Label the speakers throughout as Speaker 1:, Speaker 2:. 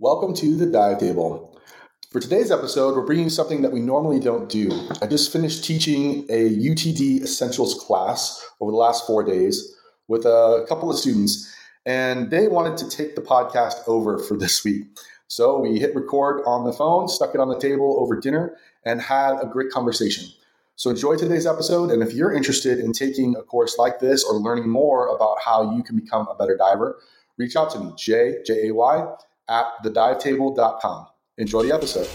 Speaker 1: Welcome to the Dive Table. For today's episode, we're bringing something that we normally don't do. I just finished teaching a UTD Essentials class over the last four days with a couple of students, and they wanted to take the podcast over for this week. So we hit record on the phone, stuck it on the table over dinner, and had a great conversation. So enjoy today's episode, and if you're interested in taking a course like this or learning more about how you can become a better diver, reach out to me, J J A Y at thedivetable.com. Enjoy the episode.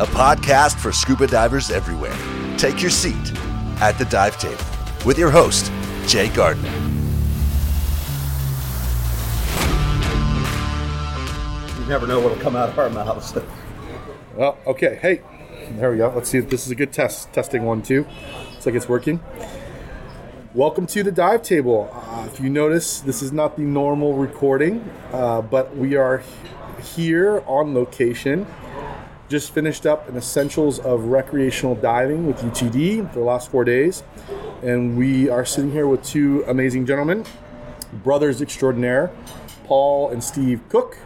Speaker 2: a podcast for scuba divers everywhere. Take your seat at the dive table with your host, Jay Gardner.
Speaker 3: You never know what'll come out of our mouths.
Speaker 1: Well, okay. Hey, there we go. Let's see if this is a good test. Testing one, two. Looks like it's working. Welcome to the dive table. Uh, if you notice, this is not the normal recording, uh, but we are here on location. Just finished up an essentials of recreational diving with UTD for the last four days, and we are sitting here with two amazing gentlemen, brothers extraordinaire, Paul and Steve Cook.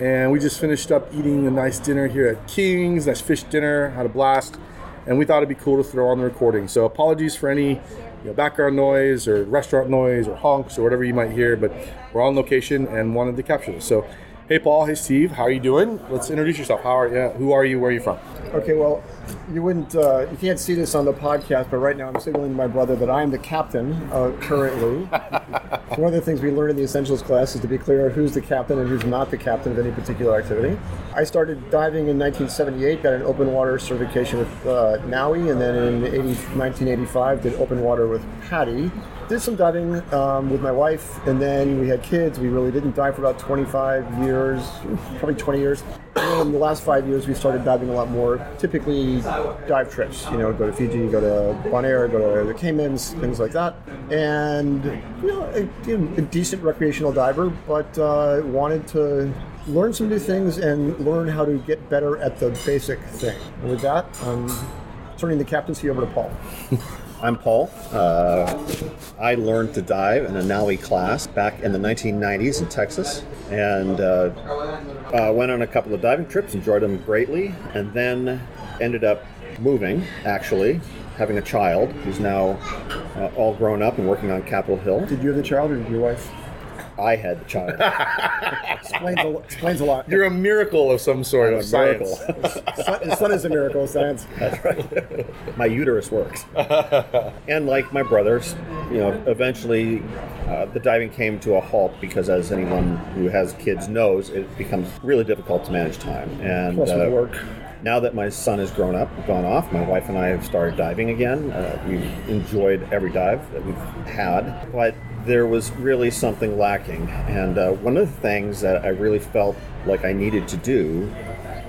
Speaker 1: And we just finished up eating a nice dinner here at King's, nice fish dinner, had a blast, and we thought it'd be cool to throw on the recording. So apologies for any you know, background noise or restaurant noise or honks or whatever you might hear, but we're on location and wanted to capture this. So, hey Paul, hey Steve, how are you doing? Let's introduce yourself. How are you? Who are you? Where are you from?
Speaker 4: Okay, well, you wouldn't, uh, you can't see this on the podcast, but right now I'm signaling to my brother that I am the captain uh, currently. one of the things we learned in the essentials class is to be clear on who's the captain and who's not the captain of any particular activity. I started diving in 1978, got an open water certification with uh, NAUI, and then in 80, 1985 did open water with PADI. Did some diving um, with my wife, and then we had kids. We really didn't dive for about 25 years, probably 20 years. In the last five years, we started diving a lot more. Typically, dive trips. You know, go to Fiji, go to Bonaire, go to the Caymans, things like that. And you know, a, a decent recreational diver, but uh, wanted to learn some new things and learn how to get better at the basic thing. And with that, I'm turning the captaincy over to Paul.
Speaker 3: I'm Paul. Uh, I learned to dive in a NAUI class back in the 1990s in Texas, and uh, uh, went on a couple of diving trips, enjoyed them greatly, and then ended up moving, actually, having a child who's now uh, all grown up and working on Capitol Hill.
Speaker 4: Did you have the child or did your wife?
Speaker 3: I had the child.
Speaker 4: Explains a, explains a lot.
Speaker 1: You're a miracle of some sort of
Speaker 3: a miracle.
Speaker 1: science.
Speaker 4: son, his son is a miracle of science.
Speaker 3: That's right. My uterus works. and like my brothers, you know, eventually uh, the diving came to a halt because, as anyone who has kids knows, it becomes really difficult to manage time. And
Speaker 4: Plus
Speaker 3: uh,
Speaker 4: work.
Speaker 3: Now that my son has grown up, gone off, my wife and I have started diving again. Uh, we've enjoyed every dive that we've had, but there was really something lacking. And uh, one of the things that I really felt like I needed to do,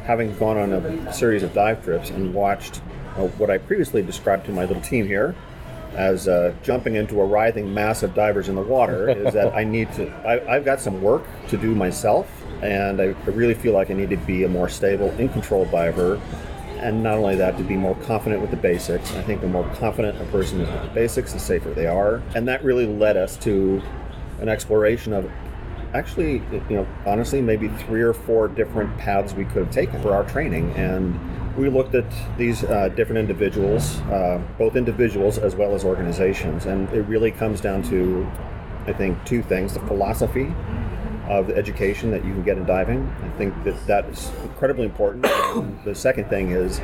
Speaker 3: having gone on a series of dive trips and watched uh, what I previously described to my little team here as uh, jumping into a writhing mass of divers in the water, is that I need to, I, I've got some work to do myself. And I I really feel like I need to be a more stable, in control diver and not only that, to be more confident with the basics. I think the more confident a person is with the basics, the safer they are. And that really led us to an exploration of actually, you know, honestly, maybe three or four different paths we could have taken for our training. And we looked at these uh, different individuals, uh, both individuals as well as organizations. And it really comes down to, I think, two things the philosophy of the education that you can get in diving. I think that that is incredibly important. The second thing is,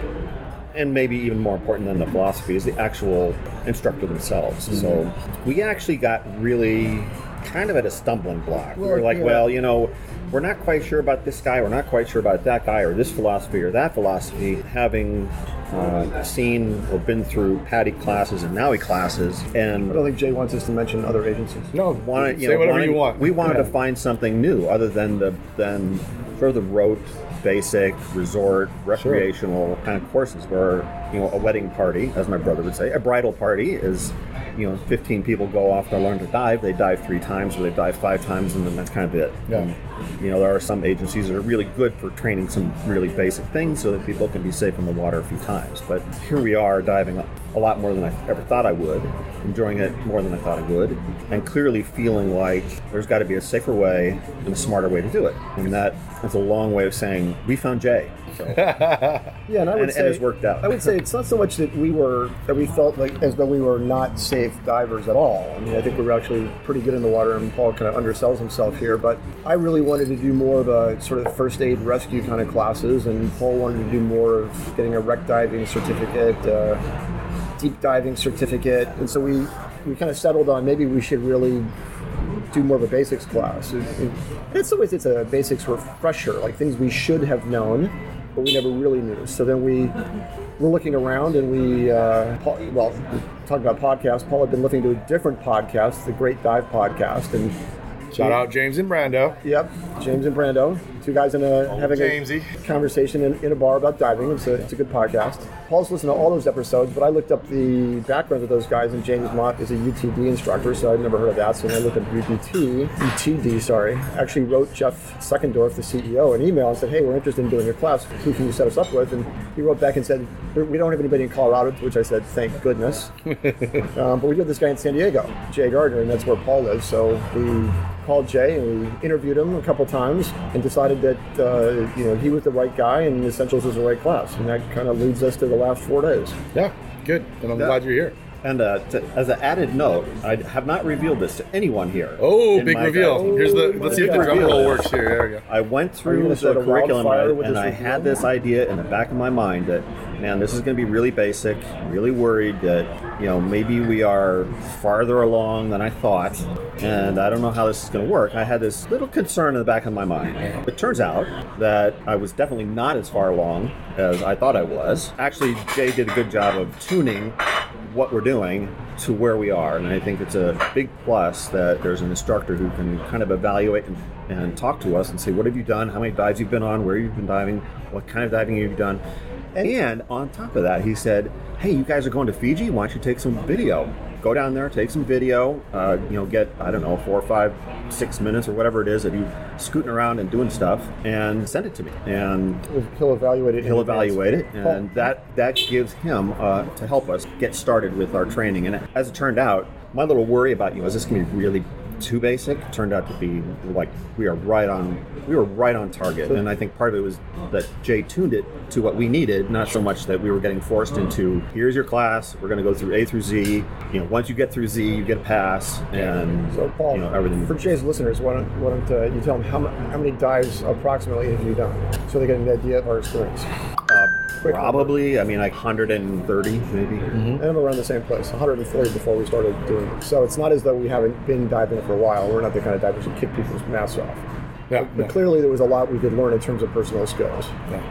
Speaker 3: and maybe even more important than the philosophy, is the actual instructor themselves. Mm-hmm. So we actually got really kind of at a stumbling block. we were like,
Speaker 4: yeah.
Speaker 3: well, you know, we're not quite sure about this guy, we're not quite sure about that guy, or this philosophy or that philosophy. Having uh, seen or been through PADI classes and NAUI classes, and
Speaker 4: I don't think Jay wants us to mention other agencies.
Speaker 1: No,
Speaker 3: wanted, you
Speaker 1: say
Speaker 3: know,
Speaker 1: whatever
Speaker 3: wanted-
Speaker 1: you want.
Speaker 3: We wanted to find something new other than the than sort of the rote, basic resort, recreational kind of courses. Where you know a wedding party, as my brother would say, a bridal party is you know 15 people go off to learn to dive, they dive three times or they dive five times, and then that's kind of it.
Speaker 1: Yeah.
Speaker 3: And, you know, there are some agencies that are really good for training some really basic things so that people can be safe in the water a few times. But here we are diving a lot more than I ever thought I would, enjoying it more than I thought I would, and clearly feeling like there's got to be a safer way and a smarter way to do it. And that is a long way of saying we found Jay. So,
Speaker 4: Yeah, and I would
Speaker 3: And- and
Speaker 4: say
Speaker 3: it's worked out.
Speaker 4: I would say it's not so much that we were that we felt like as though we were not safe divers at all. I mean, I think we were actually pretty good in the water, and Paul kind of undersells himself here. But I really wanted to do more of a sort of first aid rescue kind of classes, and Paul wanted to do more of getting a wreck diving certificate, uh, deep diving certificate, and so we we kind of settled on maybe we should really do more of a basics class. In some ways, it's a basics refresher, like things we should have known, but we never really knew. So then we were looking around and we, uh, well, talking about podcasts, Paul had been listening to a different podcast, the Great Dive Podcast, and
Speaker 1: Shout out James and Brando.
Speaker 4: Yep, James and Brando, two guys in a having
Speaker 1: Jamesy.
Speaker 4: a conversation in, in a bar about diving. It's a, it's a good podcast. Paul's listened to all those episodes, but I looked up the background of those guys, and James Mott is a UTD instructor, so I'd never heard of that. So then I looked up UTT, UTD, sorry. Actually wrote Jeff Suckendorf, the CEO, an email and said, "Hey, we're interested in doing your class. Who can you set us up with?" And he wrote back and said, "We don't have anybody in Colorado," to which I said, "Thank goodness." Um, but we do have this guy in San Diego, Jay Gardner, and that's where Paul lives. So we called Jay and we interviewed him a couple times and decided that uh, you know he was the right guy and Essentials was the right class, and that kind of leads us to the last four days.
Speaker 1: Yeah, good. And I'm
Speaker 3: Yeah.
Speaker 1: glad you're here.
Speaker 3: And uh, to, as an added note, I have not revealed this to anyone here.
Speaker 1: Oh, big reveal.
Speaker 3: diving.
Speaker 1: Here's the. Let's see if the drum roll works here. There we go.
Speaker 3: I went through the curriculum and, and I had this idea in the back of my mind that, man, this is going to be really basic. Really worried that you know maybe we are farther along than I thought, and I don't know how this is going to work. I had this little concern in the back of my mind. It turns out that I was definitely not as far along as I thought I was. Actually, Jay did a good job of tuning what we're doing to where we are. And I think it's a big plus that there's an instructor who can kind of evaluate and, and talk to us and say, what have you done? How many dives you've been on? Where you've been diving? What kind of diving you've you done? And on top of that, he said, hey, you guys are going to Fiji? Why don't you take some video? Go down there, take some video, uh, you know, get, I don't know, four or five, six minutes or whatever it is of you scooting around and doing stuff and send it to me. And
Speaker 4: He'll evaluate it.
Speaker 3: he'll evaluate it and that that gives him uh, to help us get started with our training and as it turned out my little worry about you know is this going to be really too basic turned out to be like we are right on we were right on target. And i think part of it was that jay tuned it to what we needed not so much that we were getting forced into here's your class we're going to go through a through z. You know once you get through z you get a pass and
Speaker 4: So Paul,
Speaker 3: you know everything
Speaker 4: for Jay's listeners, why don't, why don't uh, you tell them how, how many dives approximately have you done, so they get an idea of our experience. Quick
Speaker 3: probably i mean like 130 maybe mm-hmm.
Speaker 4: And I'm around the same place, 140 before we started doing it. So it's not as though we haven't been diving for a while. We're not the kind of divers who kick people's masks off.
Speaker 1: Yeah,
Speaker 4: But
Speaker 1: yeah.
Speaker 4: clearly, there was a lot we could learn in terms of personal skills.
Speaker 1: Yeah.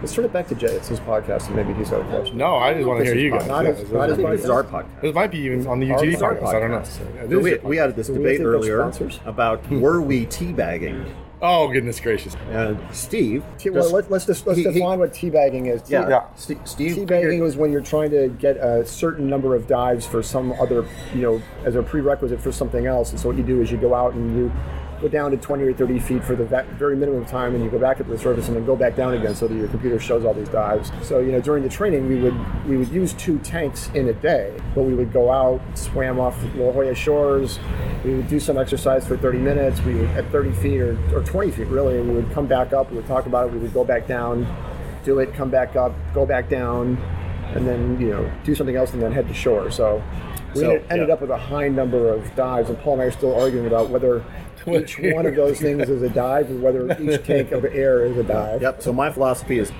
Speaker 4: Let's turn it back to Jay. It's his podcast, and maybe he's got a question.
Speaker 1: No, I just want to hear you guys.
Speaker 4: not
Speaker 1: Yeah,
Speaker 4: as-
Speaker 1: this
Speaker 4: not
Speaker 1: is-
Speaker 4: as
Speaker 3: I think this is our
Speaker 4: podcast.
Speaker 3: podcast
Speaker 1: This might be even on the
Speaker 4: Ours
Speaker 1: UTD podcast. I don't know. So, yeah,
Speaker 3: So we,
Speaker 1: is
Speaker 3: we had this
Speaker 4: Do we
Speaker 3: debate earlier about were we teabagging?
Speaker 1: Oh goodness gracious!
Speaker 3: And Steve,
Speaker 4: T- well, let, let's just let's
Speaker 3: he- he-
Speaker 4: define what teabagging is.
Speaker 3: yeah,
Speaker 1: Yeah.
Speaker 3: Ste- Steve,
Speaker 4: Teabagging
Speaker 3: figured-
Speaker 4: is when you're trying to get a certain number of dives for some other, you know, as a prerequisite for something else. And so what you do is you go out and you go down to 20 or 30 feet for the very minimum time, and you go back up to the surface and then go back down again, so that your computer shows all these dives. So you know, during the training, we would we would use two tanks in a day, but we would go out, swam off La Jolla shores. We would do some exercise for 30 minutes. We would at 30 feet or, or 20 feet really, and we would come back up. We would talk about it. We would go back down, do it, come back up, go back down, and then you know do something else and then head to shore. So we
Speaker 3: So,
Speaker 4: ended,
Speaker 3: yeah.
Speaker 4: up with a high number of dives, and Paul and I are still arguing about whether each one of those things is a dive or whether each tank of air is a dive.
Speaker 3: Yep. So my philosophy is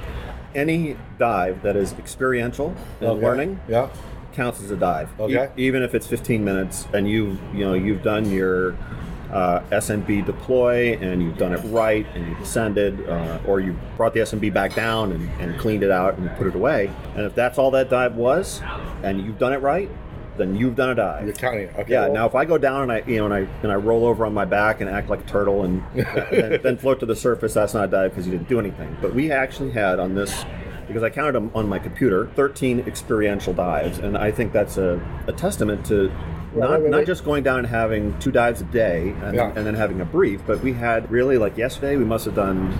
Speaker 3: any dive that is experiential and
Speaker 1: Okay.
Speaker 3: learning
Speaker 1: Yeah.
Speaker 3: counts as a dive.
Speaker 1: Okay.
Speaker 3: E- even if it's 15 minutes and you you know you've done your uh, SMB deploy and you've done it right and you descended uh, or you brought the SMB back down and, and cleaned it out and put it away. And if that's all that dive was and you've done it right, then you've done a dive.
Speaker 1: You're counting it. Okay.
Speaker 3: Yeah.
Speaker 1: well,
Speaker 3: Now, if I go down and I, you know, and I and I roll over on my back and act like a turtle and then, then float to the surface, that's not a dive because you didn't do anything. But we actually had on this because I counted them on my computer 13 experiential dives. And I think that's a, a testament to
Speaker 4: Well,
Speaker 3: not,
Speaker 4: wait, wait,
Speaker 3: not
Speaker 4: wait.
Speaker 3: just going down and having two dives a day and,
Speaker 1: Yeah.
Speaker 3: and then having a brief, but we had really like yesterday, we must have done.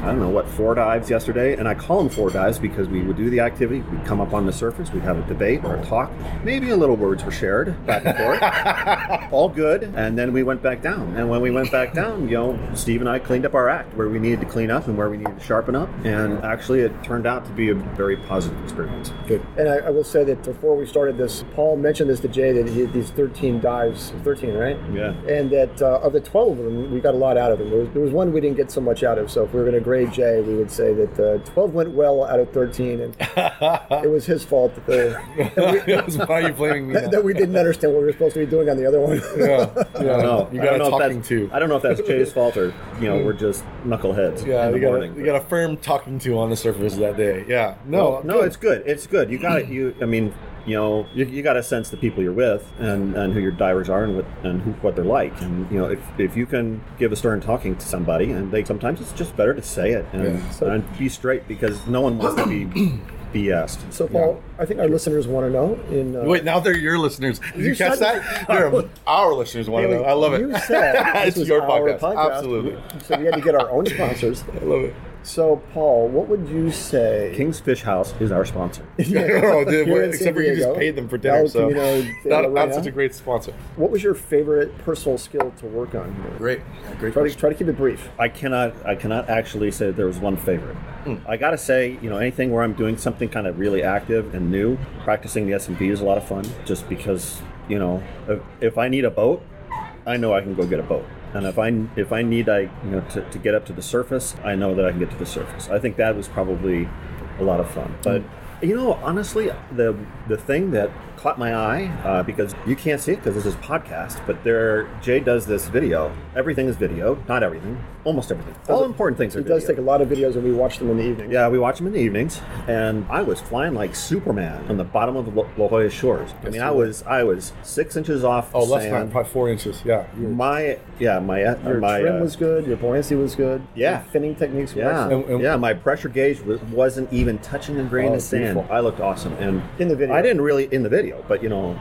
Speaker 3: I don't know what four dives yesterday, and I call them four dives because we would do the activity, we'd come up on the surface, we'd have a debate or a talk, maybe a little words were shared back and forth, all good, and then we went back down. And when we went back down, you know, Steve and I cleaned up our act where we needed to clean up and where we needed to sharpen up, and actually it turned out to be a very positive experience.
Speaker 1: Good.
Speaker 4: And I, I will say that before we started this, Paul mentioned this to Jay that he had these 13 dives, 13, right?
Speaker 3: Yeah.
Speaker 4: And that uh, of the 12 of them, we got a lot out of them. There was, there was one we didn't get so much out of. So if we were going to grade Jay, we would say that uh, 12 went well out of 13, and it was his fault that, the, that, we,
Speaker 1: That's why are you blaming me? now?
Speaker 4: that we didn't understand what we were supposed to be doing on the other one.
Speaker 1: Yeah, yeah.
Speaker 3: I don't know.
Speaker 1: You got a
Speaker 3: know if
Speaker 1: talking
Speaker 3: that's-
Speaker 1: to.
Speaker 3: I don't know if that's Jay's fault or you know we're just knuckleheads
Speaker 1: Yeah,
Speaker 3: in the
Speaker 1: you got,
Speaker 3: morning.
Speaker 1: a, you got a firm talking to on the surface that day. Yeah. No,
Speaker 3: Well, no, it's good. It's good. You got it. You, I mean, you know, you, you got to sense the people you're with and, and who your divers are and what and who, what they're like. And you know, if, if you can give a stern talking to somebody, and they sometimes it's just better to say it and,
Speaker 1: Yeah.
Speaker 4: So-
Speaker 3: and be straight because no one wants to be BS'd.
Speaker 4: So, Paul, I think our listeners want to know. In uh,
Speaker 1: Wait, now they're your listeners. Did you,
Speaker 4: You
Speaker 1: catch
Speaker 4: said-
Speaker 1: that? They're our listeners want to know. I love it.
Speaker 4: You said this
Speaker 1: it's
Speaker 4: was
Speaker 1: your
Speaker 4: our
Speaker 1: podcast. Absolutely.
Speaker 4: So we had to get our own sponsors.
Speaker 1: I love it.
Speaker 4: So, Paul, what would you say?
Speaker 3: King's Fish House is our sponsor.
Speaker 1: oh, dude,
Speaker 4: Here in
Speaker 1: except
Speaker 4: San
Speaker 1: for you just paid them for dinner,
Speaker 4: El
Speaker 1: so
Speaker 4: Camino
Speaker 1: not,
Speaker 4: la
Speaker 1: not
Speaker 4: Reina.
Speaker 1: such a great sponsor.
Speaker 4: What was your favorite personal skill to work on here?
Speaker 1: Great, great.
Speaker 4: Try to try to keep it brief.
Speaker 3: I cannot I cannot actually say that there was one favorite.
Speaker 1: Hmm.
Speaker 3: I gotta say, you know, anything where I'm doing something kind of really active and new, practicing the SMB is a lot of fun. Just because, you know, if, if I need a boat, I know I can go get a boat. And if I if I need I you know to, to get up to the surface, I know that I can get to the surface. I think that was probably a lot of fun. But you know, honestly, the the thing that caught my eye uh, because you can't see it because this is podcast, but there Jay does this video. Everything is video, not everything, almost everything. All important things are
Speaker 4: He does take a lot of videos, and we watch them in the evening.
Speaker 3: Yeah, we watch them in the evenings, and I was flying like Superman on the bottom of the La Jolla shores. I mean, I was I was six inches off.
Speaker 1: Oh, less than probably four inches. Yeah.
Speaker 3: My yeah, my uh,
Speaker 4: Your
Speaker 3: my
Speaker 4: trim
Speaker 3: uh,
Speaker 4: was good. Your buoyancy was good.
Speaker 3: Yeah.
Speaker 4: Finning techniques were
Speaker 3: yeah.
Speaker 1: And- and-
Speaker 3: yeah. My pressure gauge was, wasn't even touching the grain
Speaker 1: Oh,
Speaker 3: of sand.
Speaker 1: beautiful.
Speaker 3: I looked awesome, and
Speaker 4: In the video.
Speaker 3: I didn't really in the video, but you know.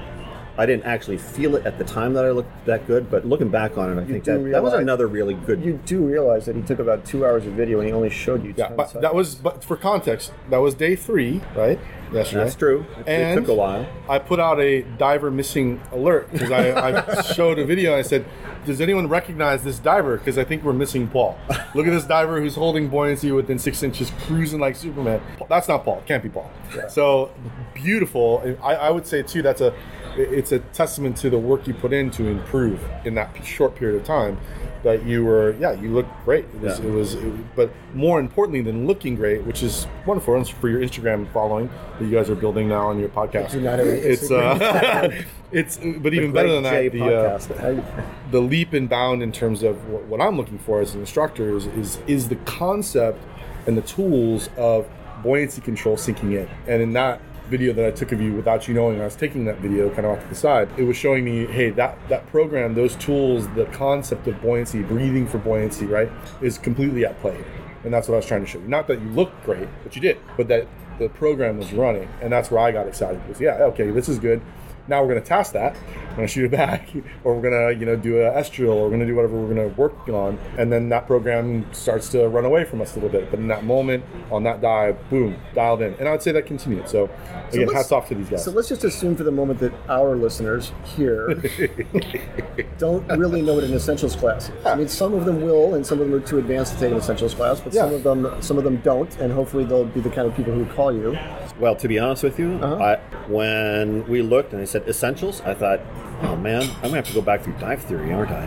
Speaker 3: I didn't actually feel it at the time that I looked that good, but looking back on it, I think
Speaker 4: do
Speaker 3: that, that was another really good.
Speaker 4: You do realize that he took about two hours of video, and he only showed you.
Speaker 1: Yeah,
Speaker 4: 10
Speaker 1: but
Speaker 4: seconds.
Speaker 1: that was but for context, that was day three, right? Yesterday.
Speaker 3: That's true. It, it took a while.
Speaker 1: I put out a diver missing alert because I, I showed a video. and I said, "Does anyone recognize this diver? Because I think we're missing Paul. Look at this diver who's holding buoyancy within six inches, cruising like Superman. That's not Paul. Can't be Paul. So beautiful. I, I would say too that's a it's a testament to the work you put in to improve in that short period of time. That you were, yeah, you looked great. It was,
Speaker 3: Yeah.
Speaker 1: it was, it- but more importantly than looking great, which is wonderful and for your Instagram following that you guys are building now on your podcast.
Speaker 4: Do not
Speaker 1: It's uh, it's but even better than
Speaker 3: Great
Speaker 1: that,
Speaker 3: J
Speaker 1: the uh, the leap and bound in terms of what, what I'm looking for as an instructor is, is is the concept and the tools of buoyancy control sinking in. And in that video that I took of you without you knowing, I was taking that video kind of off to the side. It was showing me, hey, that that program, those tools, the concept of buoyancy, breathing for buoyancy, right, is completely at play. And that's what I was trying to show you. Not that you looked great, but you did, but that the program was running, and that's where I got excited. Was yeah, okay, this is good. Now we're going to test that. We're going to shoot it back, or we're going to, you know, do a S-drill, or we're going to do whatever we're going to work on, and then that program starts to run away from us a little bit. But in that moment, on that dive, boom, dialed in, and I would say that continued. So again,
Speaker 4: let's-
Speaker 1: hats off to these guys.
Speaker 4: So let's just assume for the moment that our listeners here don't really know what an essentials class is. I mean, some of them will, and some of them are too advanced to take an essentials class, but some of them, some of them don't, and hopefully they'll be the kind of people who call you.
Speaker 3: Well, to be honest with you,
Speaker 4: Uh-huh.
Speaker 3: I, when we looked and they said essentials, I thought, oh man, I'm gonna have to go back through dive theory, aren't I?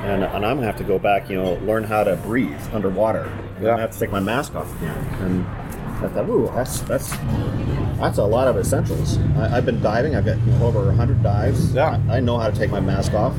Speaker 3: And, and I'm gonna have to go back, you know, learn how to breathe underwater. And I'm gonna have to take my mask off again. And I thought, ooh, that's that's That's a lot of essentials. I, I've been diving. I've got you know, over 100 dives.
Speaker 1: Yeah.
Speaker 3: I, I know how to take my mask off.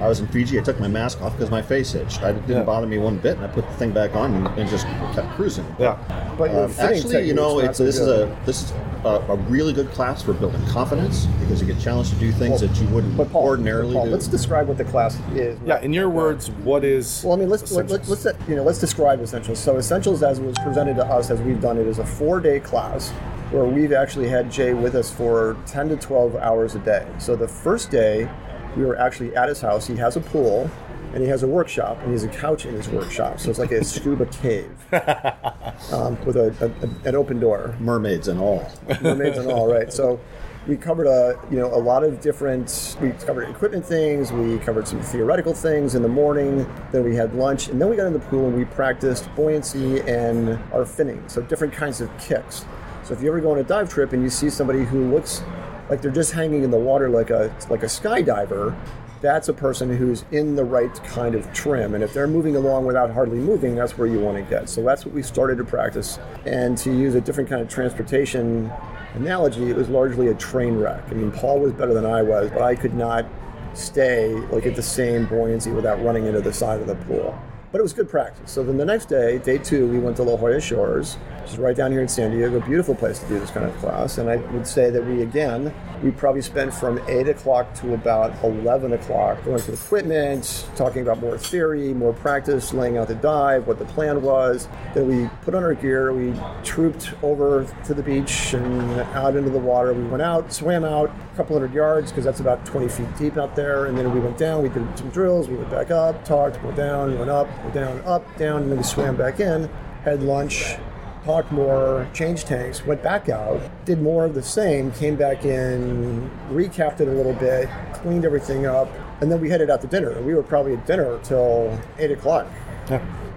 Speaker 3: I was in Fiji. I took my mask off because my face itched. I, it didn't
Speaker 1: Yeah.
Speaker 3: bother me one bit, and I put the thing back on and, and just kept cruising.
Speaker 1: Yeah.
Speaker 4: But
Speaker 3: Um, actually, you know, it's this
Speaker 4: so
Speaker 3: is a this is a, a really good class for building confidence because you get challenged to do things
Speaker 4: Well,
Speaker 3: that you wouldn't
Speaker 4: But Paul,
Speaker 3: ordinarily
Speaker 4: Paul,
Speaker 3: do.
Speaker 4: let's describe what the class is.
Speaker 1: Yeah. In your words, what is?
Speaker 4: Well, I mean, let's let, let's let's you know let's describe essentials. So essentials, as it was presented to us, as we've done it, is a four-day class where we've actually had Jay with us for 10 to 12 hours a day. So the first day, we were actually at his house. He has a pool, and he has a workshop, and he has a couch in his workshop. So it's like a scuba cave um, with a, a, an open door
Speaker 3: Mermaids and all.
Speaker 4: mermaids and all, right? So we covered a you know a lot of different. We covered equipment things. We covered some theoretical things in the morning. Then we had lunch, and then we got in the pool and we practiced buoyancy and our finning. So different kinds of kicks. So if you ever go on a dive trip and you see somebody who looks like they're just hanging in the water like a like a skydiver. That's a person who's in the right kind of trim. And if they're moving along without hardly moving, that's where you want to get. So that's what we started to practice. And to use a different kind of transportation analogy, it was largely a train wreck. I mean, Paul was better than I was, but I could not stay like at the same buoyancy without running into the side of the pool. But it was good practice. So then the next day, day two, we went to La Jolla Shores, which is right down here in San Diego. Beautiful place to do this kind of class. And I would say that we, again, we probably spent from 8 o'clock to about 11 o'clock going through equipment, talking about more theory, more practice, laying out the dive, what the plan was. Then we put on our gear, we trooped over to the beach and out into the water. We went out, swam out a couple hundred yards because that's about 20 feet deep out there. And then we went down, we did some drills, we went back up, talked, went down, went up, down, up, down, and then we swam back in, had lunch, talked more, changed tanks, went back out, did more of the same, came back in, recapped it a little bit, cleaned everything up, and then we headed out to dinner. And we were probably at dinner till 8 o'clock.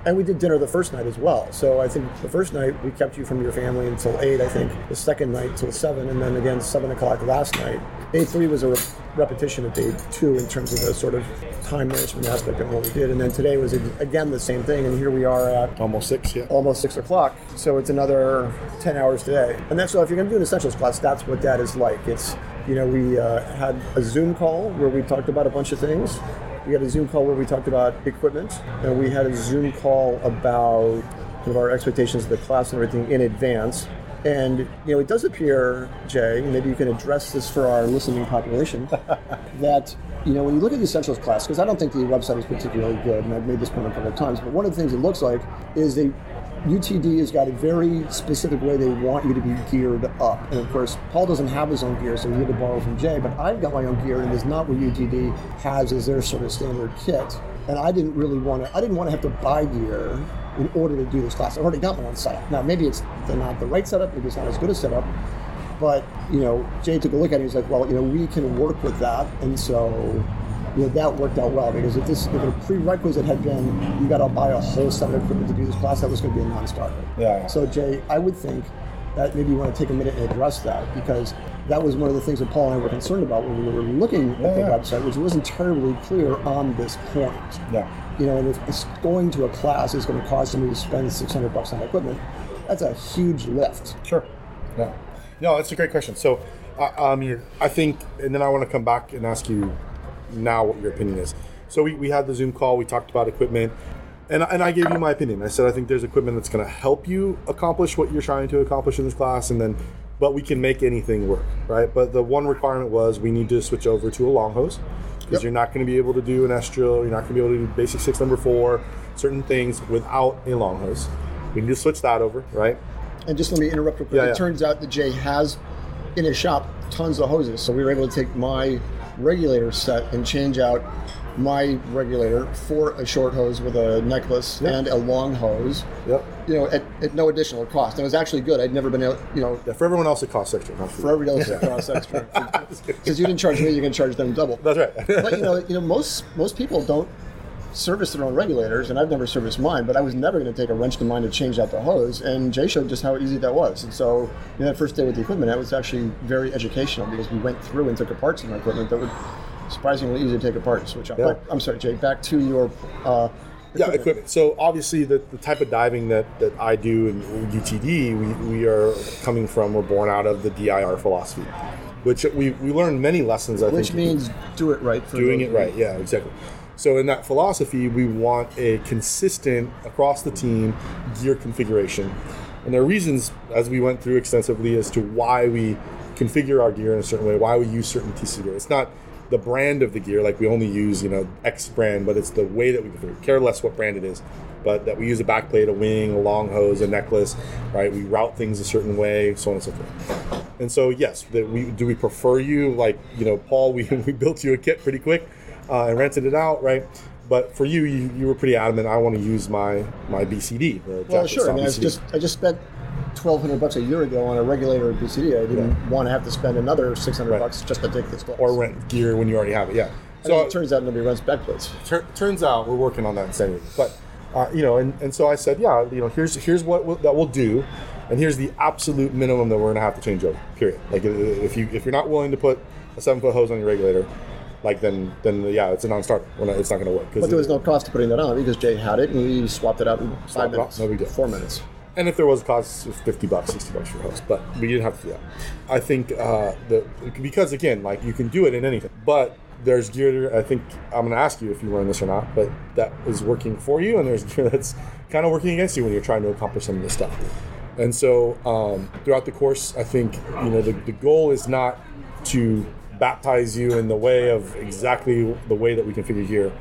Speaker 4: And we did dinner the first night as well. So I think the first night we kept you from your family until eight. I think the second night till seven, and then again seven o'clock last night. Day three was a re- repetition of day two in terms of the sort of time management aspect of what we did, and then today was again the same thing. And here we are at
Speaker 1: Almost six. Yeah.
Speaker 4: almost six o'clock. So it's another ten hours today. And that's so if you're going to do an essentials class, that's what that is like. It's you know we uh, had a Zoom call where we talked about a bunch of things. We had a Zoom call where we talked about equipment, and we had a Zoom call about kind of our expectations of the class and everything in advance. And you know, it does appear, Jay, maybe you can address this for our listening population, that you know when you look at the essentials class, because I don't think the website is particularly good, and I've made this point a couple of times, but one of the things it looks like is they UTD has got a very specific way they want you to be geared up. And of course, Paul doesn't have his own gear, so he had to borrow from Jay, but I've got my own gear, and it's not what UTD has as their sort of standard kit. And I didn't really want to, I didn't want to have to buy gear in order to do this class. I've already got my own setup. Now, maybe it's not the right setup, maybe it's not as good a setup, but, you know, Jay took a look at it, and he's like, well, you know, we can work with that. And so, you know, that worked out well because if this if a prerequisite had been you got to buy a whole set of equipment to do this class, that was going to be a non-starter.
Speaker 1: Yeah, yeah.
Speaker 4: So Jay, I would think that maybe you want to take a minute and address that because that was one of the things that Paul and I were concerned about when we were looking at the
Speaker 1: yeah.
Speaker 4: website, which wasn't terribly clear on this point.
Speaker 1: Yeah.
Speaker 4: You know, and if it's going to a class is going to cause somebody to spend 600 bucks on equipment, that's a huge lift.
Speaker 1: Sure. Yeah. no, that's a great question. So, uh, I mean, I think, and then I want to come back and ask you now what your opinion is. So we, we had the Zoom call. We talked about equipment, and and I gave you my opinion. I said I think there's equipment that's going to help you accomplish what you're trying to accomplish in this class, and then, but we can make anything work, right? But the one requirement was we need to switch over to a long hose because
Speaker 4: Yep.
Speaker 1: you're not going to be able to do an S-drill. You're not going to be able to do basic six number four, certain things without a long hose. We need to switch that over, right?
Speaker 4: And just let me interrupt real quick.
Speaker 1: Yeah,
Speaker 4: it
Speaker 1: yeah.
Speaker 4: turns out that Jay has in his shop tons of hoses, so we were able to take my regulator set and change out my regulator for a short hose with a necklace
Speaker 1: Yeah.
Speaker 4: and a long hose.
Speaker 1: Yep.
Speaker 4: You know, at, at no additional cost. And it was actually good. I'd never been able, you know,
Speaker 1: Yeah, for everyone else, it costs extra. For,
Speaker 4: for
Speaker 1: you.
Speaker 4: everybody else it costs extra. Because you didn't charge me, you can charge them double.
Speaker 1: That's right.
Speaker 4: but you know, you know, most most people don't service their own regulators, and I've never serviced mine. But I was never going to take a wrench to mine to change out the hose, and Jay showed just how easy that was. And so, you know, that first day with the equipment, that was actually very educational because we went through and took apart some equipment that would surprisingly easy to take apart and switch out.
Speaker 1: Yeah.
Speaker 4: I'm sorry, Jay. Back to your uh,
Speaker 1: Yeah, equipment. So obviously, the, the type of diving that, that I do in UTD, we, we are coming from, we're born out of the DIR philosophy, which we, we learned many lessons. I think.
Speaker 4: Which
Speaker 1: think
Speaker 4: means do it right. For
Speaker 1: doing it right. Yeah, exactly. So in that philosophy, we want a consistent across the team gear configuration, and there are reasons as we went through extensively as to why we configure our gear in a certain way, why we use certain pieces of gear. It's not the brand of the gear, like we only use you know X brand, but it's the way that we. Care less what brand it is, but that we use a backplate, a wing, a long hose, a necklace, right? We route things a certain way, so on and so forth. And so yes, that we do we prefer you like you know Paul, we, we built you a kit pretty quick uh, and rented it out, right? But for you, you, you were pretty adamant. I want to use my my BCD. The
Speaker 4: Well, sure. I mean, I just I just spent twelve hundred bucks a year ago on a regulator BCD. I didn't want to have to spend another six hundred
Speaker 1: Right.
Speaker 4: bucks just to take this class.
Speaker 1: or rent gear when you already have it. Yeah.
Speaker 4: So it turns out nobody runs backplates.
Speaker 1: tur- turns out we're working on that in San Diego. But uh, you know, and, and so I said, yeah, you know, here's here's what we'll, that we'll do, and here's the absolute minimum that we're going to have to change over. Period. Like if you if you're not willing to put a seven foot hose on your regulator, like then then yeah, it's a non-starter. Not, it's not going to work.
Speaker 4: But there was no cost to putting that on because Jay had it and we swapped it out in five minutes.
Speaker 1: no big deal.
Speaker 4: Four minutes.
Speaker 1: And if there was a cost, it's fifty bucks, sixty bucks for a host, but we didn't have to do that. I think uh, the because again, like you can do it in anything, but there's gear. I think I'm going to ask you if you learned this or not, but that is working for you, and there's gear that's kind of working against you when you're trying to accomplish some of this stuff. And so um, throughout the course, I think you know the, the goal is not to baptize you in the way of exactly the way that we configure gear,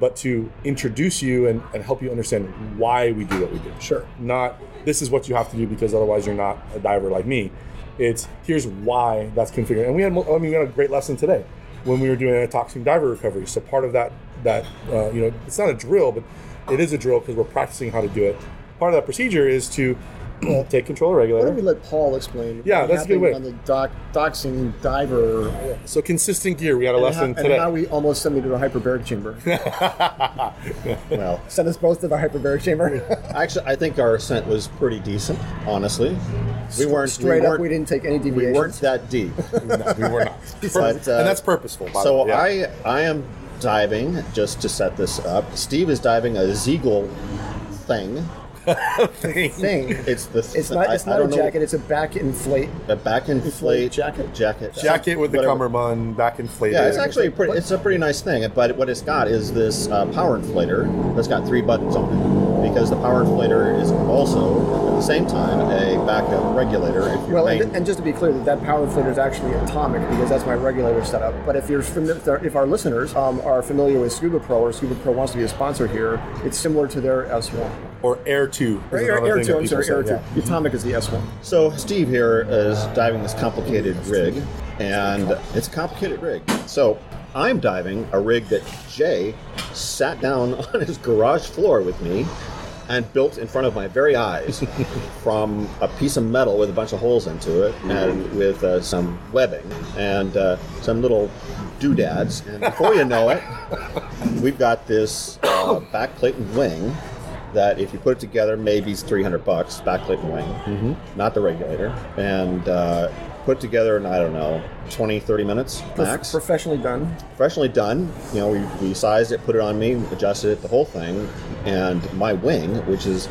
Speaker 1: but to introduce you and, and help you understand why we do what we do.
Speaker 4: Sure.
Speaker 1: Not this is what you have to do because otherwise you're not a diver like me. It's here's why that's configured. And we had I mean we had a great lesson today when we were doing a toxic diver recovery. So part of that that uh, you know it's not a drill, but it is a drill because we're practicing how to do it. Part of that procedure is to take control of
Speaker 4: Why
Speaker 1: regulator.
Speaker 4: don't we let Paul explain?
Speaker 1: Yeah,
Speaker 4: what
Speaker 1: that's a good way.
Speaker 4: On the doc, doxing diver,
Speaker 1: So consistent gear. We had a
Speaker 4: and, how,
Speaker 1: lesson
Speaker 4: and
Speaker 1: today.
Speaker 4: how we almost sent me to a hyperbaric chamber.
Speaker 3: Well,
Speaker 4: Sent us both to the hyperbaric chamber.
Speaker 3: actually, I think our ascent was pretty decent. Honestly, we weren't
Speaker 4: Straight
Speaker 3: we
Speaker 4: up,
Speaker 3: weren't,
Speaker 4: we didn't take any deviations.
Speaker 3: we weren't that deep.
Speaker 1: no, we were not.
Speaker 3: But, uh,
Speaker 1: and that's purposeful. By
Speaker 3: So
Speaker 1: yeah.
Speaker 3: I I am diving just to set this up. Steve is diving a Zeagle thing.
Speaker 4: Thing.
Speaker 3: It's the
Speaker 4: It's not. It's
Speaker 3: I
Speaker 4: not a
Speaker 3: don't know-
Speaker 4: jacket. It's a back inflate.
Speaker 3: A back inflate
Speaker 4: jacket?
Speaker 3: Jacket.
Speaker 1: jacket with the
Speaker 3: Whatever.
Speaker 1: cummerbund back inflated.
Speaker 3: Yeah, it's actually pretty. It's a pretty nice thing. But what it's got is this uh, power inflator that's got three buttons on it. Because the power inflator is also at the same time a backup regulator. If your
Speaker 4: Well,
Speaker 3: main,
Speaker 4: and, and just to be clear, that that power inflator is actually atomic because that's my regulator setup. But if you're fami- if our listeners um, are familiar with Scuba Pro or Scuba Pro wants to be a sponsor here, it's similar to their S1.
Speaker 1: Or Air Two. is
Speaker 4: Air,
Speaker 1: another
Speaker 4: Air 2, I'm sorry,
Speaker 1: say,
Speaker 4: Air 2.
Speaker 1: yeah.
Speaker 4: The atomic is the S1.
Speaker 3: So Steve here is diving this complicated rig, and it's a complicated rig. So I'm diving a rig that Jay sat down on his garage floor with me and built in front of my very eyes from a piece of metal with a bunch of holes into it and with uh, some webbing and uh, some little doodads. And before you know it, we've got this uh, backplate and wing that if you put it together, maybe it's 300 bucks, backplate and wing, not the regulator, and uh, put it together in, I don't know, 20, 30 minutes max.
Speaker 4: Professionally done.
Speaker 3: Professionally done. You know, we, we sized it, put it on me, adjusted it, the whole thing, and my wing, which is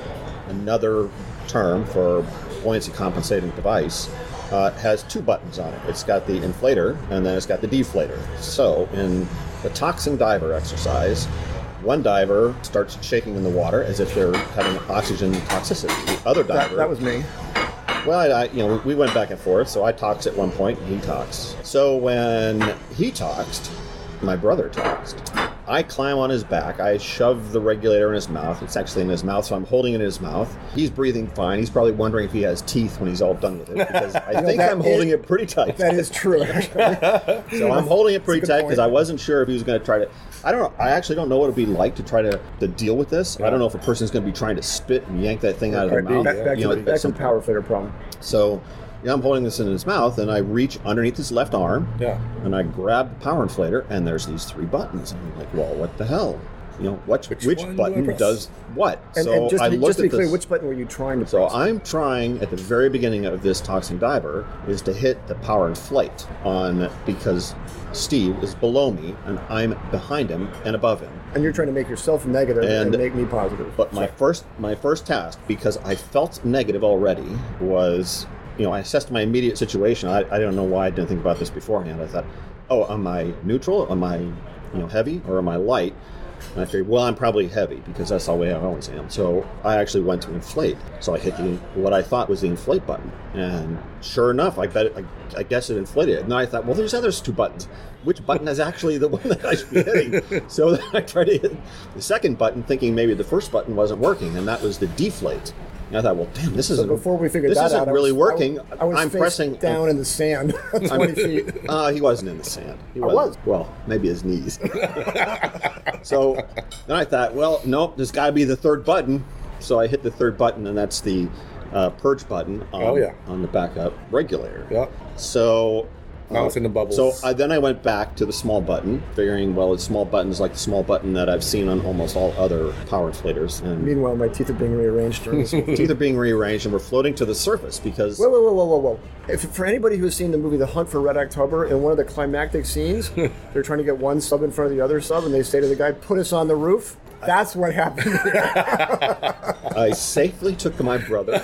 Speaker 3: another term for buoyancy compensating device, uh, has two buttons on it. It's got the inflator and then it's got the deflator. So in the toxin diver exercise, one diver starts shaking in the water as if they're having oxygen toxicity. The other diver,
Speaker 4: that was me.
Speaker 3: well, I, I, you know, we went back and forth. So I talks at one point, and he talks. So when he talks, my brother talks. I climb on his back. I shove the regulator in his mouth. It's actually in his mouth, so I'm holding it in his mouth. He's breathing fine. He's probably wondering if he has teeth when he's all done with it because I think
Speaker 4: that
Speaker 3: I'm holding
Speaker 4: is-
Speaker 3: it pretty tight.
Speaker 4: That is true.
Speaker 3: So I'm holding it pretty tight because. I wasn't sure if he was going to try to. I don't know. I actually don't know what it'd be like to try to, to deal with this. I don't know if a person's going to be trying to spit and yank that thing out of their mouth.
Speaker 4: back, back
Speaker 3: you know,
Speaker 4: back
Speaker 3: some
Speaker 4: power inflator problem.
Speaker 3: so, yeah, I'm holding this in his mouth, and I reach underneath his left arm,
Speaker 1: Yeah.
Speaker 3: and I grab the power inflator, and there's these three buttons. And I'm like, well, what the hell? You know, which
Speaker 1: Which
Speaker 3: which,
Speaker 1: one do
Speaker 3: button does what.
Speaker 4: And,
Speaker 3: so
Speaker 4: and just,
Speaker 3: I
Speaker 4: to,
Speaker 3: looked
Speaker 4: just to be
Speaker 3: at
Speaker 4: clear,
Speaker 3: this.
Speaker 4: which button were you trying to
Speaker 3: So
Speaker 4: press?
Speaker 3: I'm trying at the very beginning of this toxin diver is to hit the power inflator on because Steve is below me and I'm behind him and above him.
Speaker 4: and you're trying to make yourself negative and,
Speaker 3: And-
Speaker 4: make me positive.
Speaker 3: But my first my first task, because I felt negative already, was you know I assessed my immediate situation. I, I don't know why I didn't think about this beforehand. I thought, oh, am I neutral? Am I you know heavy or am I light? And I figured, well, I'm probably heavy because that's the way I always am. So I actually went to inflate. So I hit the what I thought was the inflate button, and sure enough, I bet it, I, I guess it inflated. And then I thought, well, there's others two buttons. Which button is actually the one that I should be hitting? so I tried to hit the second button, thinking maybe the first button wasn't working, and that was the deflate. And I thought, well, damn, this isn't
Speaker 4: before we figured
Speaker 3: this
Speaker 4: that
Speaker 3: isn't
Speaker 4: out, I
Speaker 3: really
Speaker 4: was,
Speaker 3: working.
Speaker 4: I, I was
Speaker 3: am pressing
Speaker 4: down in the sand, 20 feet.
Speaker 3: uh, he wasn't in the sand. He
Speaker 4: I was.
Speaker 3: Well, maybe his knees. so then I thought, well, nope, there's got to be the third button. So I hit the third button, and that's the uh, purge button on,
Speaker 1: Oh, yeah.
Speaker 3: on the backup regulator.
Speaker 1: Yeah.
Speaker 3: So.
Speaker 1: Now in the bubbles.
Speaker 3: So I, then I went back to the small button, figuring, well, the small button is like the small button that I've seen on almost all other power inflators. And
Speaker 4: Meanwhile, my teeth are being rearranged during this. whoa,
Speaker 3: teeth are being rearranged, and we're floating to the surface because
Speaker 4: whoa, whoa, whoa, whoa, whoa! If, for anybody who's seen the movie The Hunt for Red October, in one of the climactic scenes, they're trying to get one sub in front of the other sub, and they say to the guy, "Put us on the roof." That's what happened.
Speaker 3: I safely took my brother,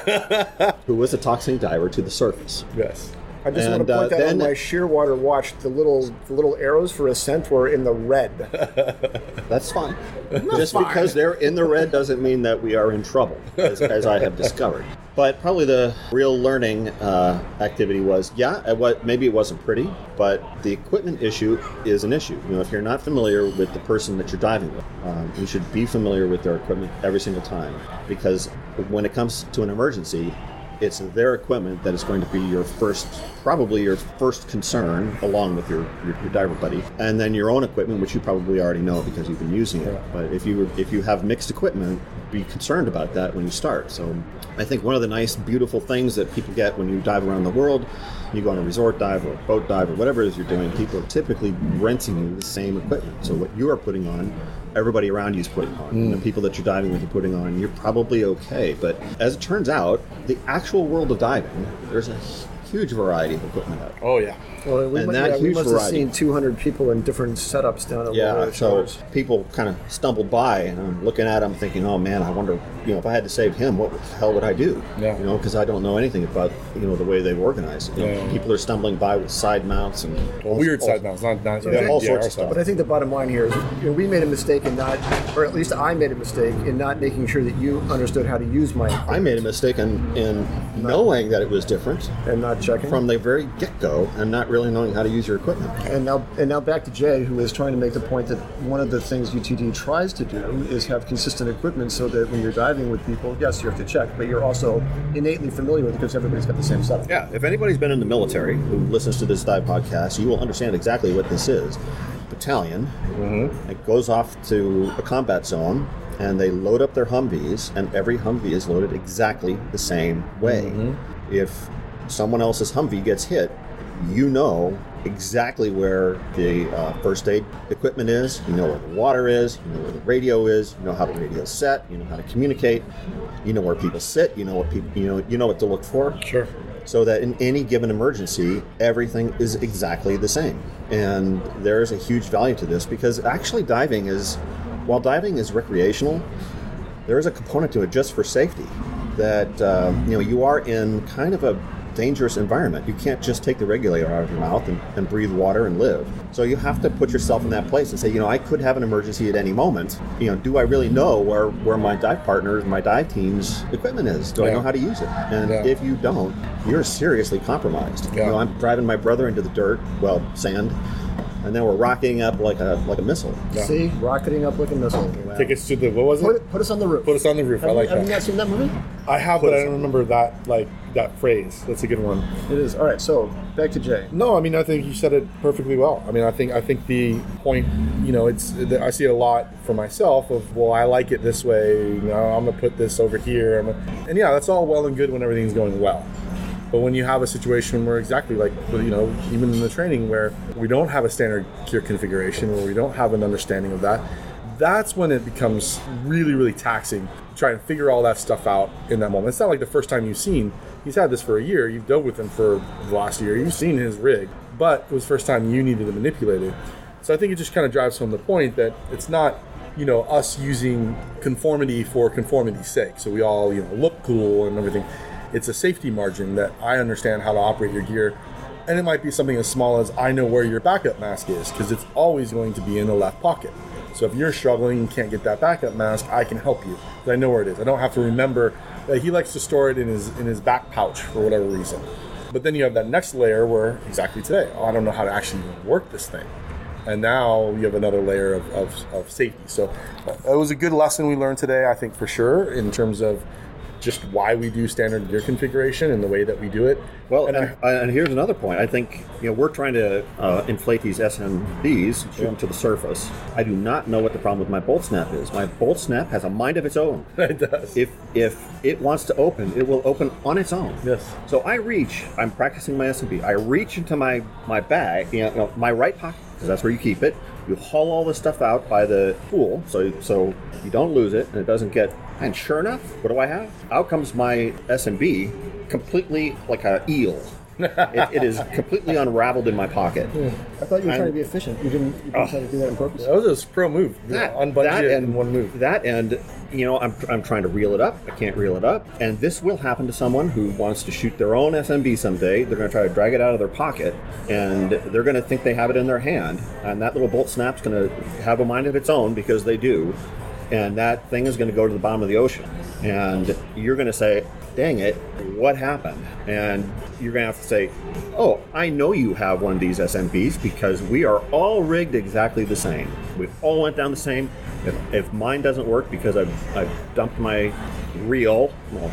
Speaker 3: who was a toxin diver, to the surface.
Speaker 1: Yes.
Speaker 4: I just want
Speaker 3: And,
Speaker 4: to
Speaker 3: uh,
Speaker 4: point out on my Shearwater watch, the little the little arrows for ascent were in the red.
Speaker 3: That's fine. Just because they're in the red doesn't mean that we are in trouble, as, as I have discovered. But probably the real learning uh, activity was, yeah, it wa- maybe it wasn't pretty, but the equipment issue is an issue. You know, if you're not familiar with the person that you're diving with, um, you should be familiar with their equipment every single time, because when it comes to an emergency, it's their equipment that is going to be your first, probably your first concern, along with your, your, your diver buddy, and then your own equipment, which you probably already know because you've been using it. But if you if you have mixed equipment, be concerned about that when you start. So, I think one of the nice, beautiful things that people get when you dive around the world, you go on a resort dive or a boat dive or whatever it is you're doing, people are typically renting you the same equipment. So what you are putting on everybody around you is putting on. And the mm. people that you're diving with are putting on, you're probably okay. But as it turns out, the actual world of diving, there's a huge variety of equipment out. there.
Speaker 1: Oh yeah.
Speaker 4: Well, we,
Speaker 3: And
Speaker 4: mu-
Speaker 3: that
Speaker 4: yeah, we
Speaker 3: huge
Speaker 4: must have seen 200 people in different setups down at
Speaker 3: Yeah,
Speaker 4: Lower
Speaker 3: so
Speaker 4: Shores.
Speaker 3: people kind of stumbled by, and I'm looking at them thinking, "Oh man, I wonder, you know, if I had to save him, what the hell would I do?"
Speaker 1: Yeah.
Speaker 3: You know, because I don't know anything about, you know, the way they've organized. it. You know,
Speaker 1: Yeah.
Speaker 3: People are stumbling by with side mounts and
Speaker 1: Well, weird side mounts, not not
Speaker 3: Yeah,
Speaker 1: yeah,
Speaker 3: all sorts
Speaker 1: our
Speaker 3: of stuff.
Speaker 4: But I think the bottom line here is you know, we made a mistake in not, or at least I made a mistake in not making sure that you understood how to use my
Speaker 3: I made a mistake in, in knowing that it was different
Speaker 4: and not checking.
Speaker 3: from the very get go and not really knowing how to use your equipment.
Speaker 4: and now, and now back to Jay, who is trying to make the point that one of the things UTD tries to do is have consistent equipment, so that when you're diving with people, yes, you have to check, but you're also innately familiar with it because everybody's got the same stuff.
Speaker 3: Yeah, if anybody's been in the military who listens to this dive podcast, you will understand exactly what this is. Battalion, mm-hmm. it goes off to a combat zone, and they load up their Humvees, and every Humvee is loaded exactly the same way. Mm-hmm. If someone else's Humvee gets hit, you know exactly where the uh, first aid equipment is. You know where the water is. You know where the radio is. You know how the radio is set. You know how to communicate. You know where people sit. You know what people. You know you know what to look for
Speaker 1: Sure.
Speaker 3: so that in any given emergency, everything is exactly the same. And there is a huge value to this because actually diving is, while diving is recreational, there is a component to it just for safety. That um, you know you are in kind of a dangerous environment. You can't just take the regulator out of your mouth and, and breathe water and live. So you have to put yourself in that place and say, you know, I could have an emergency at any moment. You know, do I really know where where my dive partners, my dive team's equipment is? Do I know how to use it? And
Speaker 1: Yeah.
Speaker 3: if you don't, you're seriously compromised. You know, I'm driving my brother into the dirt, well, sand, and then we're rocking up like a like a missile.
Speaker 1: Yeah.
Speaker 4: See, rocketing up like a missile.
Speaker 1: Tickets to the what was
Speaker 4: Put,
Speaker 1: it?
Speaker 4: it- put us on the roof.
Speaker 1: Put us on the roof.
Speaker 4: Have,
Speaker 1: I
Speaker 4: you-
Speaker 1: like
Speaker 4: have you not seen that movie?
Speaker 1: I have,
Speaker 3: Put
Speaker 1: but I don't
Speaker 3: on-
Speaker 1: remember that like that phrase. That's a good one.
Speaker 4: It is. All right, so back to Jay.
Speaker 1: No, I mean I think you said it perfectly well. I mean I think I think the point, you know, it's I see it a lot for myself of well I like it this way. You know, I'm gonna put this over here, I'm gonna- and yeah, that's all well and good when everything's going well. But when you have a situation where exactly like you know even in the training where we don't have a standard gear configuration where we don't have an understanding of that, that's when it becomes really, really taxing to try and figure all that stuff out in that moment. It's not like the first time you've seen, he's had this for a year, you've dealt with him for the last year, you've seen his rig, but it was first time you needed to manipulate it. So I think it just kind of drives home the point that it's not, you know, us using conformity for conformity's sake. So we all, you know, look cool and everything. It's a safety margin that I understand how to operate your gear. And it might be something as small as I know where your backup mask is because it's always going to be in the left pocket. So if you're struggling and can't get that backup mask, I can help you. 'cause I know where it is. I don't have to remember that he likes to store it in his in his back pouch for whatever reason. But then you have that next layer where exactly today, oh, I don't know how to actually work this thing. And now you have another layer of, of, of safety. So uh, it was a good lesson we learned today, I think for sure, in terms of just why we do standard gear configuration and the way that we do it.
Speaker 3: Well,
Speaker 1: and
Speaker 3: and,
Speaker 1: I,
Speaker 3: and here's another point. I think you know we're trying to uh, inflate these SMBs, shoot them to the surface. I do not know what the problem with my bolt snap is. My bolt snap has a mind of its own.
Speaker 1: it does.
Speaker 3: If if it wants to open, it will open on its own.
Speaker 1: Yes.
Speaker 3: So I reach. I'm practicing my SMB. I reach into my my bag, you know, you know, my right pocket, because that's where you keep it. You haul all this stuff out by the pool, so so you don't lose it and it doesn't get. And sure enough, what do I have? Out comes my SMB, completely like a eel. it, it is completely unraveled in my pocket.
Speaker 4: I thought you were trying to be efficient. You didn't, you didn't try to do that on purpose.
Speaker 1: that was a pro move.
Speaker 3: that,
Speaker 1: Unbungee
Speaker 3: that
Speaker 1: it
Speaker 3: and
Speaker 1: in one move.
Speaker 3: That and you know, I'm, I'm trying to reel it up. I can't reel it up, and this will happen to someone who wants to shoot their own SMB someday. They're going to try to drag it out of their pocket, and they're going to think they have it in their hand, and that little bolt snap's going to have a mind of its own because they do, and that thing is going to go to the bottom of the ocean, and you're going to say. Dang it, what happened? And you're gonna have to say, Oh, I know you have one of these SMBs because we are all rigged exactly the same. We all went down the same. If, if mine doesn't work because I've, I've dumped my reel, well,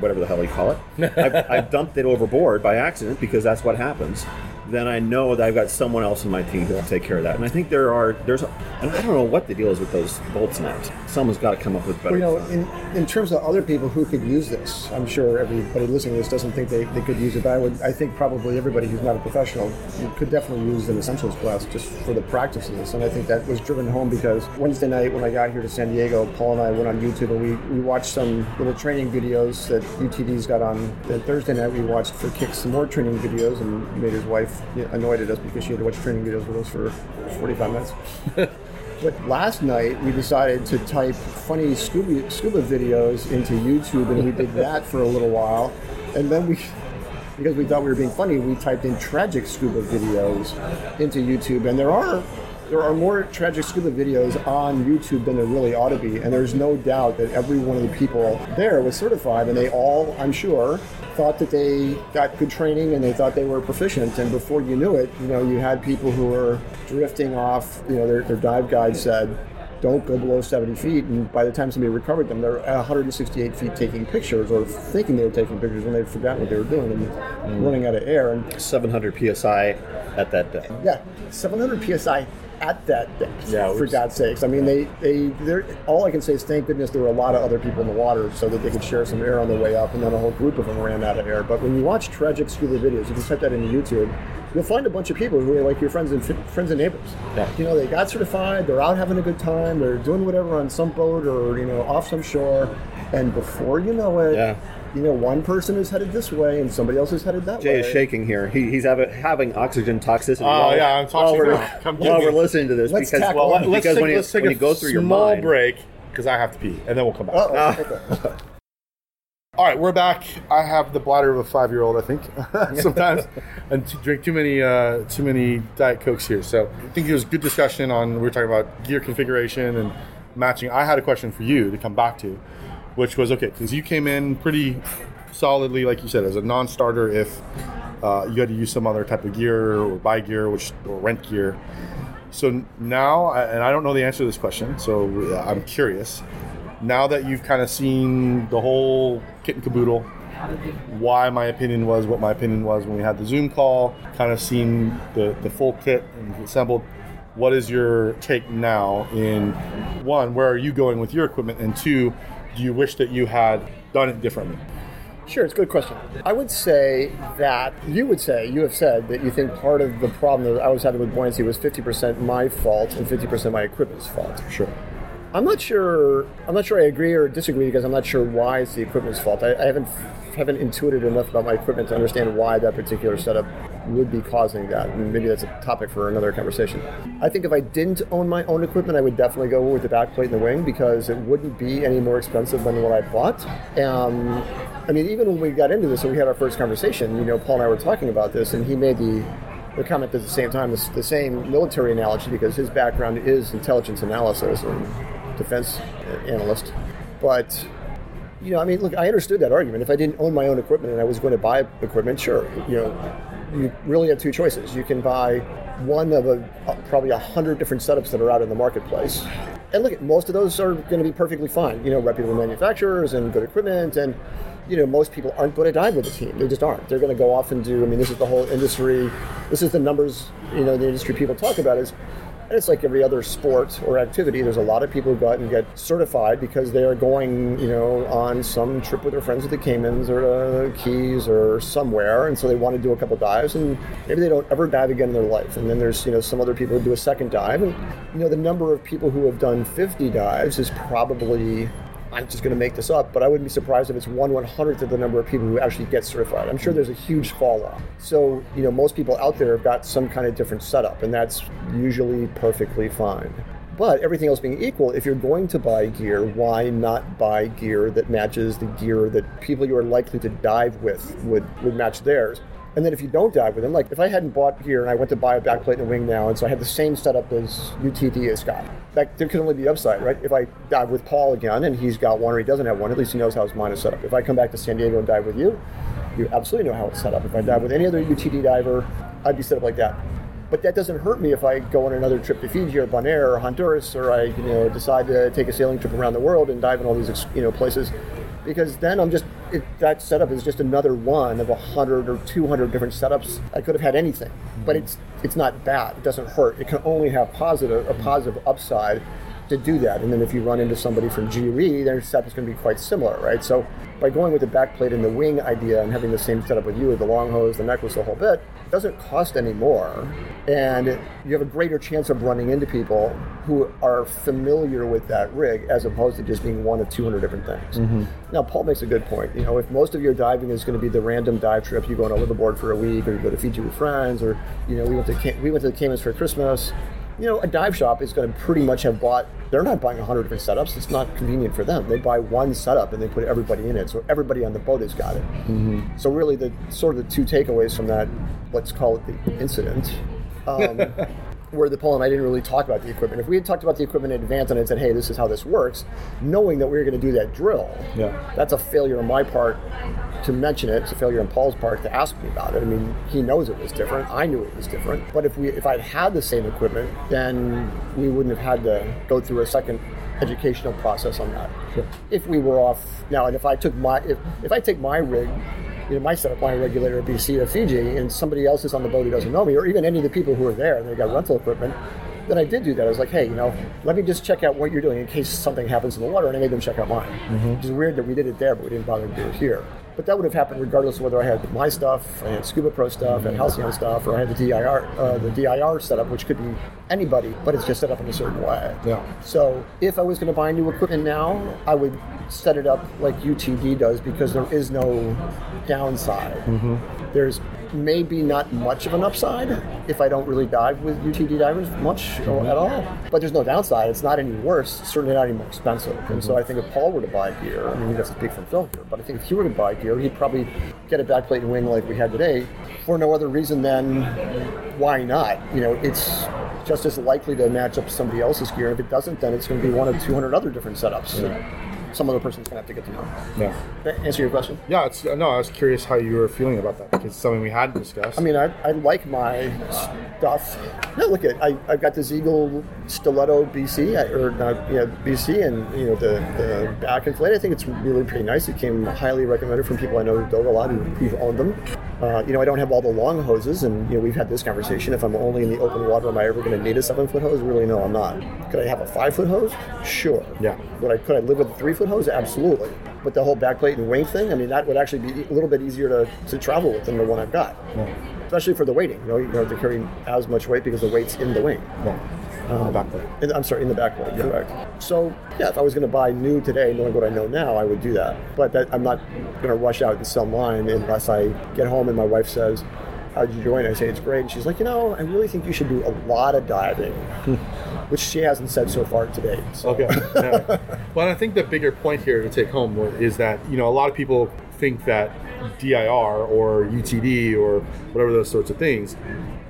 Speaker 3: whatever the hell you call it, I've, I've dumped it overboard by accident because that's what happens. Then I know that I've got someone else in my team who will take care of that. And I think there are there's and I don't know what the deal is with those bolt snaps. Someone's got to come up with better.
Speaker 4: You know,
Speaker 3: design.
Speaker 4: in, in terms of other people who could use this, I'm sure everybody listening to this doesn't think they, they could use it, but I would I think probably everybody who's not a professional could definitely use an essentials class just for the practice of this. And I think that was driven home because Wednesday night when I got here to San Diego, Paul and I went on YouTube and we, we watched some little training videos that UTD's got on. Then Thursday night we watched for kicks some more training videos and made his wife annoyed at us because she had to watch training videos with us for 45 minutes. But last night we decided to type funny scuba, scuba videos into YouTube, and we did that for a little while. And then we, because we thought we were being funny, we typed in tragic scuba videos into YouTube. And there are there are more tragic scuba videos on YouTube than there really ought to be. And there's no doubt that every one of the people there was certified, and they all, I'm sure, thought that they got good training and they thought they were proficient. And before you knew it, you know, you had people who were drifting off. You know, their, their dive guide said, "Don't go below 70 feet." And by the time somebody recovered them, they're at 168 feet taking pictures or thinking they were taking pictures when they forgot what they were doing and mm. running out of air. And
Speaker 3: 700 psi at that depth.
Speaker 4: yeah, 700 psi at that depth.
Speaker 1: Yeah,
Speaker 4: for. God's sakes. I mean, they they they're all I can say is thank goodness there were a lot of other people in the water so that they could share some air on the way up, and then a whole group of them ran out of air. But when you watch tragic scuba videos, if you type that into YouTube. You'll find a bunch of people who are like your friends and friends and neighbors.
Speaker 3: Yeah.
Speaker 4: You know, they got certified. They're out having a good time. They're doing whatever on some boat or you know off some shore, and before you know it,
Speaker 3: Yeah.
Speaker 4: You know, one person is headed this way and somebody else is headed that
Speaker 3: Jay
Speaker 4: way.
Speaker 3: Jay is shaking here. He, he's having, having oxygen toxicity.
Speaker 1: Oh,
Speaker 3: while,
Speaker 1: yeah, I'm
Speaker 3: while
Speaker 1: toxic
Speaker 3: we're.
Speaker 1: Come
Speaker 3: while we're listening to this
Speaker 4: Let's
Speaker 3: because,
Speaker 4: tackle
Speaker 1: Well, let's
Speaker 3: because
Speaker 1: take,
Speaker 3: when, you,
Speaker 1: let's take
Speaker 3: when
Speaker 1: a
Speaker 3: you go through your
Speaker 1: small
Speaker 3: mind,
Speaker 1: break because I have to pee, and then we'll come back.
Speaker 4: Uh-oh, okay.
Speaker 1: All right, we're back. I have the bladder of a five-year-old, I think, sometimes, and to drink too many uh, too many diet cokes here. So I think it was good discussion on. We were talking about gear configuration and matching. I had a question for you to come back to, which was okay because you came in pretty solidly, like you said, as a non-starter. If uh, you had to use some other type of gear or buy gear, which or rent gear. So now, and I don't know the answer to this question, so uh, I'm curious. Now that you've kind of seen the whole kit and caboodle, why my opinion was what my opinion was when we had the Zoom call, kind of seen the, the full kit and assembled, what is your take now in one, where are you going with your equipment? And two, do you wish that you had done it differently?
Speaker 4: Sure, it's a good question. I would say that you would say, you have said that you think part of the problem that I was having with buoyancy was 50% my fault and 50% my equipment's fault.
Speaker 1: Sure.
Speaker 4: I'm not sure. I'm not sure I agree or disagree because I'm not sure why it's the equipment's fault. I, I haven't haven't intuited enough about my equipment to understand why that particular setup would be causing that. And maybe that's a topic for another conversation. I think if I didn't own my own equipment, I would definitely go with the backplate and the wing because it wouldn't be any more expensive than what I bought. Um, I mean, even when we got into this and we had our first conversation, you know, Paul and I were talking about this, and he made the the comment at the same time, the, the same military analogy because his background is intelligence analysis and defense analyst. But you know, I mean, look, I understood that argument. If I didn't own my own equipment and I was going to buy equipment, sure, you know, you really have two choices. You can buy one of a, uh, probably a hundred different setups that are out in the marketplace. And look, most of those are going to be perfectly fine. You know, reputable manufacturers and good equipment, and you know, most people aren't going to dive with a team. They just aren't. They're going to go off and do. I mean, this is the whole industry. This is the numbers. You know, the industry people talk about is and it's like every other sport or activity. There's a lot of people who go out and get certified because they are going, you know, on some trip with their friends at the Caymans or the Keys or somewhere, and so they want to do a couple dives, and maybe they don't ever dive again in their life. And then there's, you know, some other people who do a second dive, and you know, the number of people who have done 50 dives is probably I'm just going to make this up, but I wouldn't be surprised if it's one one hundredth of the number of people who actually get certified. I'm sure there's a huge fall off. So, you know, most people out there have got some kind of different setup, and that's usually perfectly fine. But everything else being equal, if you're going to buy gear, why not buy gear that matches the gear that people you are likely to dive with would, would match theirs? And then if you don't dive with them, like if I hadn't bought gear and I went to buy a backplate and a wing now, and so I had the same setup as UTD has got, that there can only be upside, right? If I dive with Paul again and he's got one or he doesn't have one, at least he knows how his mine is set up. If I come back to San Diego and dive with you, you absolutely know how it's set up. If I dive with any other UTD diver, I'd be set up like that. But that doesn't hurt me if I go on another trip to Fiji or Bonaire or Honduras, or I you know decide to take a sailing trip around the world and dive in all these you know places because then I'm just it, that setup is just another one of a hundred or two hundred different setups. I could have had anything, but mm-hmm. it's it's not bad. It doesn't hurt. It can only have positive a positive upside to do that. And then if you run into somebody from GUE, their setup is going to be quite similar, right? So by going with the backplate and the wing idea and having the same setup with you with the long hose, the necklace, the whole bit, it doesn't cost any more. And you have a greater chance of running into people who are familiar with that rig as opposed to just being one of 200 different things. Mm-hmm. Now, Paul makes a good point. You know, if most of your diving is going to be the random dive trip, you go on a liveaboard for a week or you go to Fiji with friends or, you know, we went to, we went to the Caymans for Christmas you know, a dive shop is going to pretty much have bought, they're not buying 100 different setups. It's not convenient for them. They buy one setup and they put everybody in it. So everybody on the boat has got it. Mm-hmm. So, really, the sort of the two takeaways from that, let's call it the incident, um, where the Paul and I didn't really talk about the equipment. If we had talked about the equipment in advance and I said, hey, this is how this works, knowing that we were going to do that drill,
Speaker 1: yeah.
Speaker 4: that's a failure on my part to mention it. It's a failure on Paul's part to ask me about it. I mean, he knows it was different. I knew it was different. But if we, if I'd had the same equipment, then we wouldn't have had to go through a second educational process on that.
Speaker 1: Sure.
Speaker 4: If we were off now, and if I took my, if, if I take my rig you know, my setup, my regulator at BC to Fiji, and somebody else is on the boat who doesn't know me, or even any of the people who are there, and they got rental equipment, then I did do that. I was like, hey, you know, let me just check out what you're doing in case something happens in the water, and I made them check out mine. Mm-hmm. Which is weird that we did it there, but we didn't bother to do it here. But that would have happened regardless of whether I had my stuff, I had Scuba Pro stuff, and Halcyon stuff, or I had the DIR, uh, the DIR setup, which could be anybody, but it's just set up in a certain way.
Speaker 1: Yeah.
Speaker 4: So if I was going to buy new equipment now, I would set it up like UTD does because there is no downside.
Speaker 1: Mm-hmm.
Speaker 4: There's maybe not much of an upside if I don't really dive with UTD divers much mm-hmm. at all. But there's no downside. It's not any worse. Certainly not any more expensive. Mm-hmm. And so I think if Paul were to buy gear, I mean, he doesn't speak from film here, but I think if he were to buy gear, he'd probably get a backplate and wing like we had today for no other reason than why not? You know, it's just as likely to match up to somebody else's gear. If it doesn't, then it's going to be one of 200 other different setups. Yeah some other person's gonna have to get to know.
Speaker 1: Yeah.
Speaker 4: That answer your question?
Speaker 1: Yeah. It's no. I was curious how you were feeling about that because it's something we hadn't discussed.
Speaker 4: I mean, I, I like my stuff. No, look at I I've got this Zeagle Stiletto BC or not yeah BC and you know the the back inflate. I think it's really pretty nice. It came highly recommended from people I know who dove a lot who, who've owned them. Uh, you know, I don't have all the long hoses, and you know we've had this conversation. If I'm only in the open water, am I ever going to need a seven foot hose? Really, no, I'm not. Could I have a five foot hose? Sure.
Speaker 1: Yeah.
Speaker 4: Would I could I live with a three foot hose? Absolutely. But the whole backplate and wing thing, I mean, that would actually be a little bit easier to, to travel with than the one I've got.
Speaker 1: Yeah.
Speaker 4: Especially for the weighting. You know, you don't have to carry as much weight because the weight's in the wing.
Speaker 1: Yeah. On the back plate.
Speaker 4: In, I'm sorry, in the back plate, correct. So, yeah, if I was going to buy new today, knowing what I know now, I would do that. But that, I'm not going to rush out and sell mine unless I get home and my wife says, How'd you join? I say, It's great. And she's like, You know, I really think you should do a lot of diving, which she hasn't said so far today. So.
Speaker 1: Okay. Yeah. well, I think the bigger point here to take home is that you know a lot of people think that DIR or UTD or whatever those sorts of things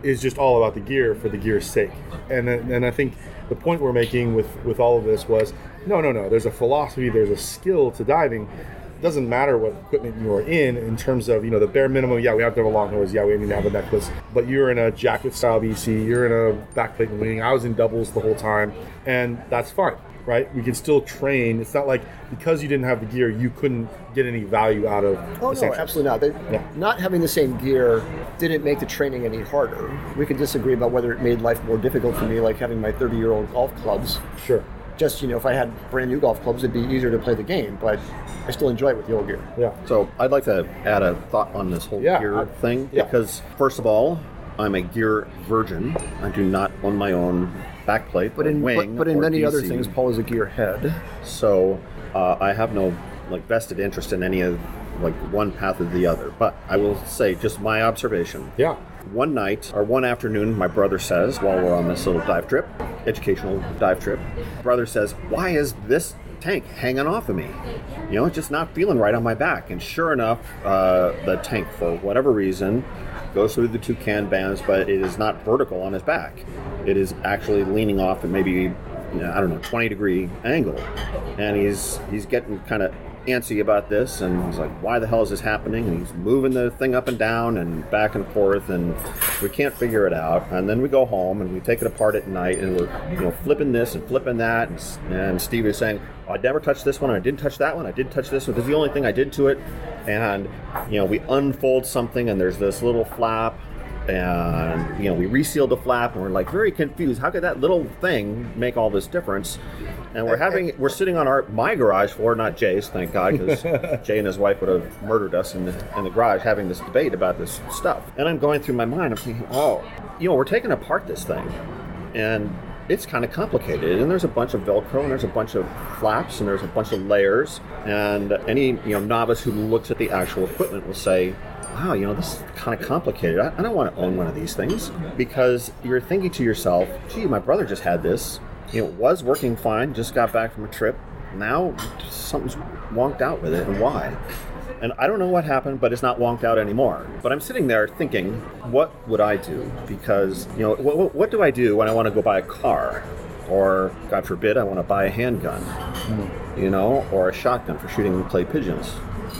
Speaker 1: is just all about the gear for the gear's sake. And and I think the point we're making with with all of this was no, no, no. There's a philosophy. There's a skill to diving. It doesn't matter what equipment you are in in terms of you know the bare minimum. Yeah, we have to have a long hose. Yeah, we need to have a necklace. But you're in a jacket style BC. You're in a backplate and wing. I was in doubles the whole time, and that's fine right? We can still train. It's not like because you didn't have the gear, you couldn't get any value out of.
Speaker 4: Oh no,
Speaker 1: essentials.
Speaker 4: absolutely not. They,
Speaker 1: Yeah.
Speaker 4: Not having the same gear didn't make the training any harder. We could disagree about whether it made life more difficult for me, like having my 30-year-old golf clubs.
Speaker 1: Sure.
Speaker 4: Just you know, if I had brand new golf clubs, it'd be easier to play the game. But I still enjoy it with the old gear.
Speaker 1: Yeah.
Speaker 3: So I'd like to add a thought on this whole
Speaker 1: Yeah,
Speaker 3: gear
Speaker 1: I-
Speaker 3: thing
Speaker 1: yeah.
Speaker 3: because first of all, I'm a gear virgin. I do not own my own backplate,
Speaker 4: But in
Speaker 3: wing,
Speaker 4: but, but in
Speaker 3: or
Speaker 4: many other
Speaker 3: DC.
Speaker 4: things, Paul is a gearhead.
Speaker 3: So uh, I have no like vested interest in any of like one path or the other. But I will say, just my observation.
Speaker 1: Yeah.
Speaker 3: One night or one afternoon, my brother says, while we're on this little dive trip, educational dive trip, brother says, "Why is this tank hanging off of me? You know, it's just not feeling right on my back." And sure enough, uh, the tank, for whatever reason, goes through the two cam bands, but it is not vertical on his back. It is actually leaning off at maybe, I don't know, 20 degree angle, and he's he's getting kind of antsy about this and he's like why the hell is this happening? And he's moving the thing up and down and back and forth and we can't figure it out. And then we go home and we take it apart at night and we're you know flipping this and flipping that and, and steve is saying oh, i never touched this one i didn't touch that one i did touch this one. This is the only thing i did to it. And you know we unfold something and there's this little flap and you know we resealed the flap and we're like very confused. How could that little thing make all this difference? And we're having we're sitting on our my garage floor not jay's thank god because jay and his wife would have murdered us in the, in the garage having this debate about this stuff. And i'm going through my mind i'm thinking oh you know we're taking apart this thing and it's kind of complicated and there's a bunch of velcro and there's a bunch of flaps and there's a bunch of layers. And any you know novice who looks at the actual equipment will say wow you know this is kind of complicated I, I don't want to own one of these things because you're thinking to yourself gee my brother just had this you know it was working fine just got back from a trip now something's wonked out with it and why and I don't know what happened, but it's not wonked out anymore. But I'm sitting there thinking, what would I do? Because, you know, what, what do I do when I want to go buy a car? Or, God forbid, I want to buy a handgun, hmm. you know, or a shotgun for shooting clay pigeons,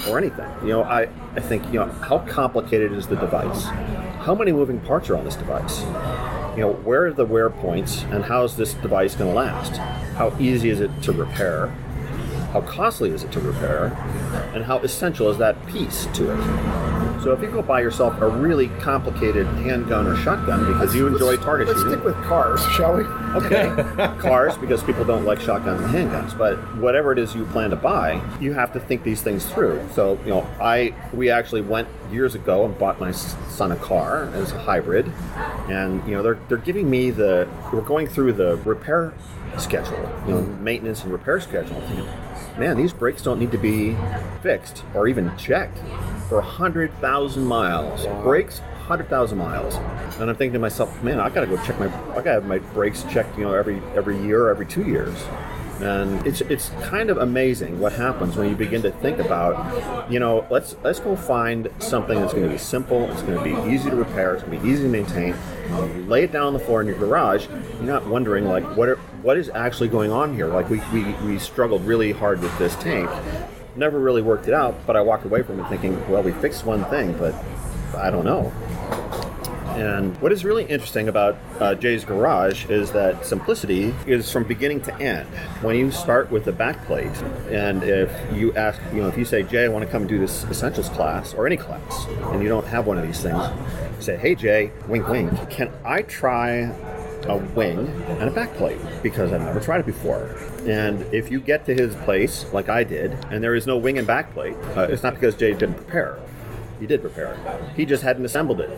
Speaker 3: or anything. You know, I, I think, you know, how complicated is the device? How many moving parts are on this device? You know, where are the wear points, and how is this device going to last? How easy is it to repair? How costly is it to repair, and how essential is that piece to it. So if you go buy yourself a really complicated handgun or shotgun because you enjoy target
Speaker 4: Let's
Speaker 3: shooting,
Speaker 4: stick with cars, shall we?
Speaker 3: okay, cars because people don't like shotguns and handguns. But whatever it is you plan to buy, you have to think these things through. So you know, I we actually went years ago and bought my son a car as a hybrid, and you know they're they're giving me the we're going through the repair schedule, you know, maintenance and repair schedule. Man, these brakes don't need to be fixed or even checked for hundred thousand miles. Brakes. 100,000 miles. And I'm thinking to myself, man, I got to go check my I got to have my brakes checked, you know, every every year, or every 2 years. And it's it's kind of amazing what happens when you begin to think about, you know, let's let's go find something that's going to be simple, it's going to be easy to repair, it's going to be easy to maintain. You lay it down on the floor in your garage, you're not wondering like what are, what is actually going on here. Like we, we we struggled really hard with this tank. Never really worked it out, but I walked away from it thinking, well, we fixed one thing, but I don't know. And what is really interesting about uh, Jay's Garage is that simplicity is from beginning to end. When you start with the backplate, and if you ask, you know, if you say, Jay, I want to come and do this essentials class or any class, and you don't have one of these things, say, Hey, Jay, wink, wink, can I try a wing and a backplate because I've never tried it before. And if you get to his place, like I did, and there is no wing and backplate, uh, it's not because Jay didn't prepare. He did prepare. He just hadn't assembled it.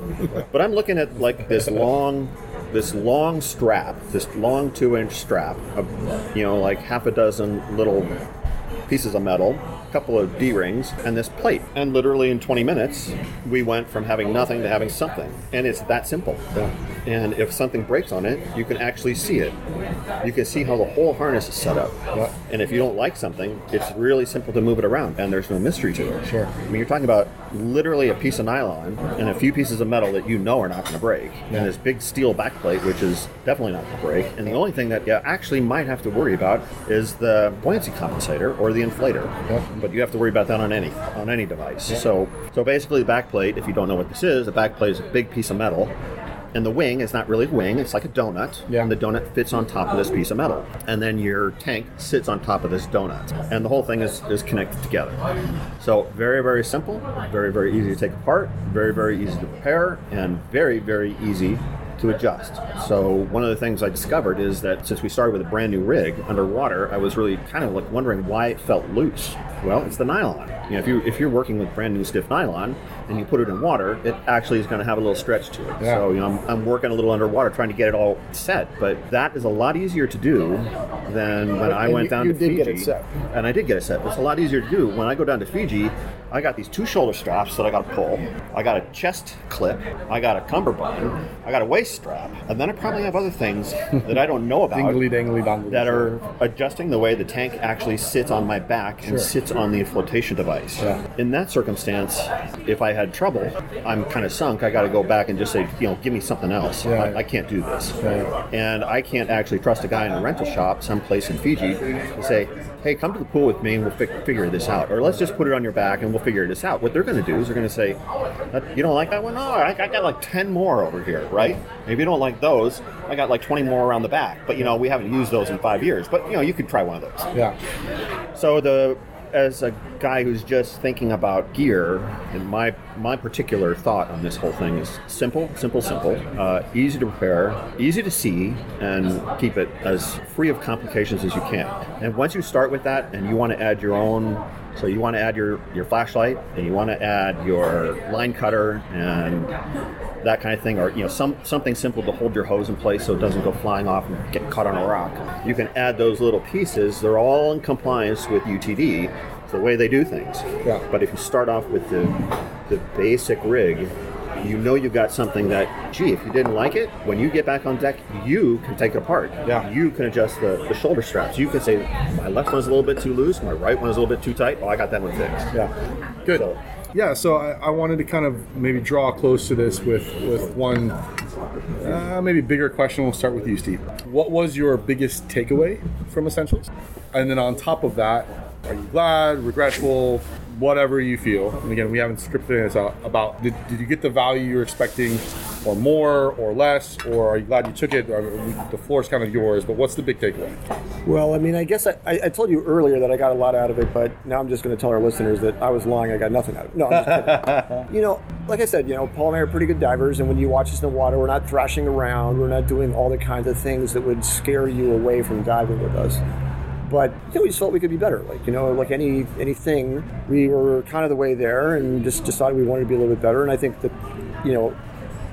Speaker 3: But I'm looking at like this long this long strap, this long two-inch strap, of, you know, like half a dozen little pieces of metal, couple of D rings, and this plate. And literally in 20 minutes, we went from having nothing to having something. And it's that simple. And if something breaks on it, you can actually see it. You can see how the whole harness is set up.
Speaker 1: Yeah.
Speaker 3: And if you don't like something, it's really simple to move it around, and there's no mystery to it.
Speaker 1: Sure.
Speaker 3: I mean, you're talking about literally a piece of nylon and a few pieces of metal that you know are not going to break, and this big steel backplate, which is definitely not going to break. And the only thing that you actually might have to worry about is the buoyancy compensator or the inflator. But you have to worry about that on any on any device. So so basically, the backplate, if you don't know what this is, a backplate is a big piece of metal. And the wing is not really a wing, it's like a donut.
Speaker 1: Yeah.
Speaker 3: And the donut fits on top of this piece of metal. And then your tank sits on top of this donut. And the whole thing is, is connected together. So very, very simple, very, very easy to take apart, very, very easy to repair, and very, very easy to adjust. So one of the things I discovered is that since we started with a brand new rig underwater, I was really kind of like wondering why it felt loose. Well, it's the nylon. You know, if you if you're working with brand new stiff nylon and you put it in water, it actually is going to have a little stretch to it.
Speaker 1: Yeah.
Speaker 3: So you know, I'm, I'm working a little underwater trying to get it all set, but that is a lot easier to do than when I
Speaker 4: And
Speaker 3: went
Speaker 4: you-
Speaker 3: down
Speaker 4: you
Speaker 3: to
Speaker 4: did
Speaker 3: Fiji.
Speaker 4: get it set.
Speaker 3: And I did get it set. It's a lot easier to do. When I go down to Fiji, I got these two shoulder straps that I got to pull. I got a chest clip. I got a cummerbund. I got a waist strap. And then I probably have other things that I don't know about
Speaker 1: Dingly dangly dongly.
Speaker 3: that are adjusting the way the tank actually sits on my back and sits on the flotation device.
Speaker 1: Yeah.
Speaker 3: In that circumstance, if I had trouble, I'm kind of sunk. I got to go back and just say, you know, give me something else.
Speaker 1: Yeah.
Speaker 3: I, I can't do this.
Speaker 1: Yeah.
Speaker 3: And I can't actually trust a guy in a rental shop someplace in Fiji to say, hey, come to the pool with me and we'll fi- figure this out. Or let's just put it on your back and we'll figure this out. What they're going to do is they're going to say, you don't like that one? No, I, I got like 10 more over here, right? If you don't like those, I got like 20 more around the back. But, you know, we haven't used those in five years. But, you know, you could try one of those.
Speaker 1: Yeah.
Speaker 3: So the as a guy who's just thinking about gear, and my my particular thought on this whole thing is simple, simple, simple, uh, easy to repair, easy to see, and keep it as free of complications as you can. And once you start with that, and you want to add your own. So you want to add your, your flashlight and you want to add your line cutter and that kind of thing, or you know some something simple to hold your hose in place so it doesn't go flying off and get caught on a rock. You can add those little pieces. They're all in compliance with UTD. It's the way they do things.
Speaker 1: Yeah.
Speaker 3: But if you start off with the the basic rig, you know you got something that, gee, if you didn't like it, when you get back on deck, you can take it apart.
Speaker 1: Yeah.
Speaker 3: You can adjust the, the shoulder straps. You can say, my left one's a little bit too loose, my right one is a little bit too tight. Oh, I got that one fixed.
Speaker 1: Yeah. Good.
Speaker 3: So-
Speaker 1: Yeah, so I, I wanted to kind of maybe draw close to this with with one uh, maybe bigger question. We'll start with you, Steve. What was your biggest takeaway from Essentials? And then on top of that, are you glad, regretful, whatever you feel? And again, we haven't scripted this out about did, did you get the value you're expecting, or more, or less, or are you glad you took it? Or, uh, the floor is kind of yours, but what's the big takeaway?
Speaker 4: Well, I mean, I guess I, I, told you earlier that I got a lot out of it, but now I'm just going to tell our listeners that I was lying. I got nothing out of it. No, you know, like I said, you know, Paul and I are pretty good divers, and when you watch us in the water, we're not thrashing around. We're not doing all the kinds of things that would scare you away from diving with us. But we just felt we could be better. Like you know, like any anything, we were kind of the way there, and just decided we wanted to be a little bit better. And I think that, you know,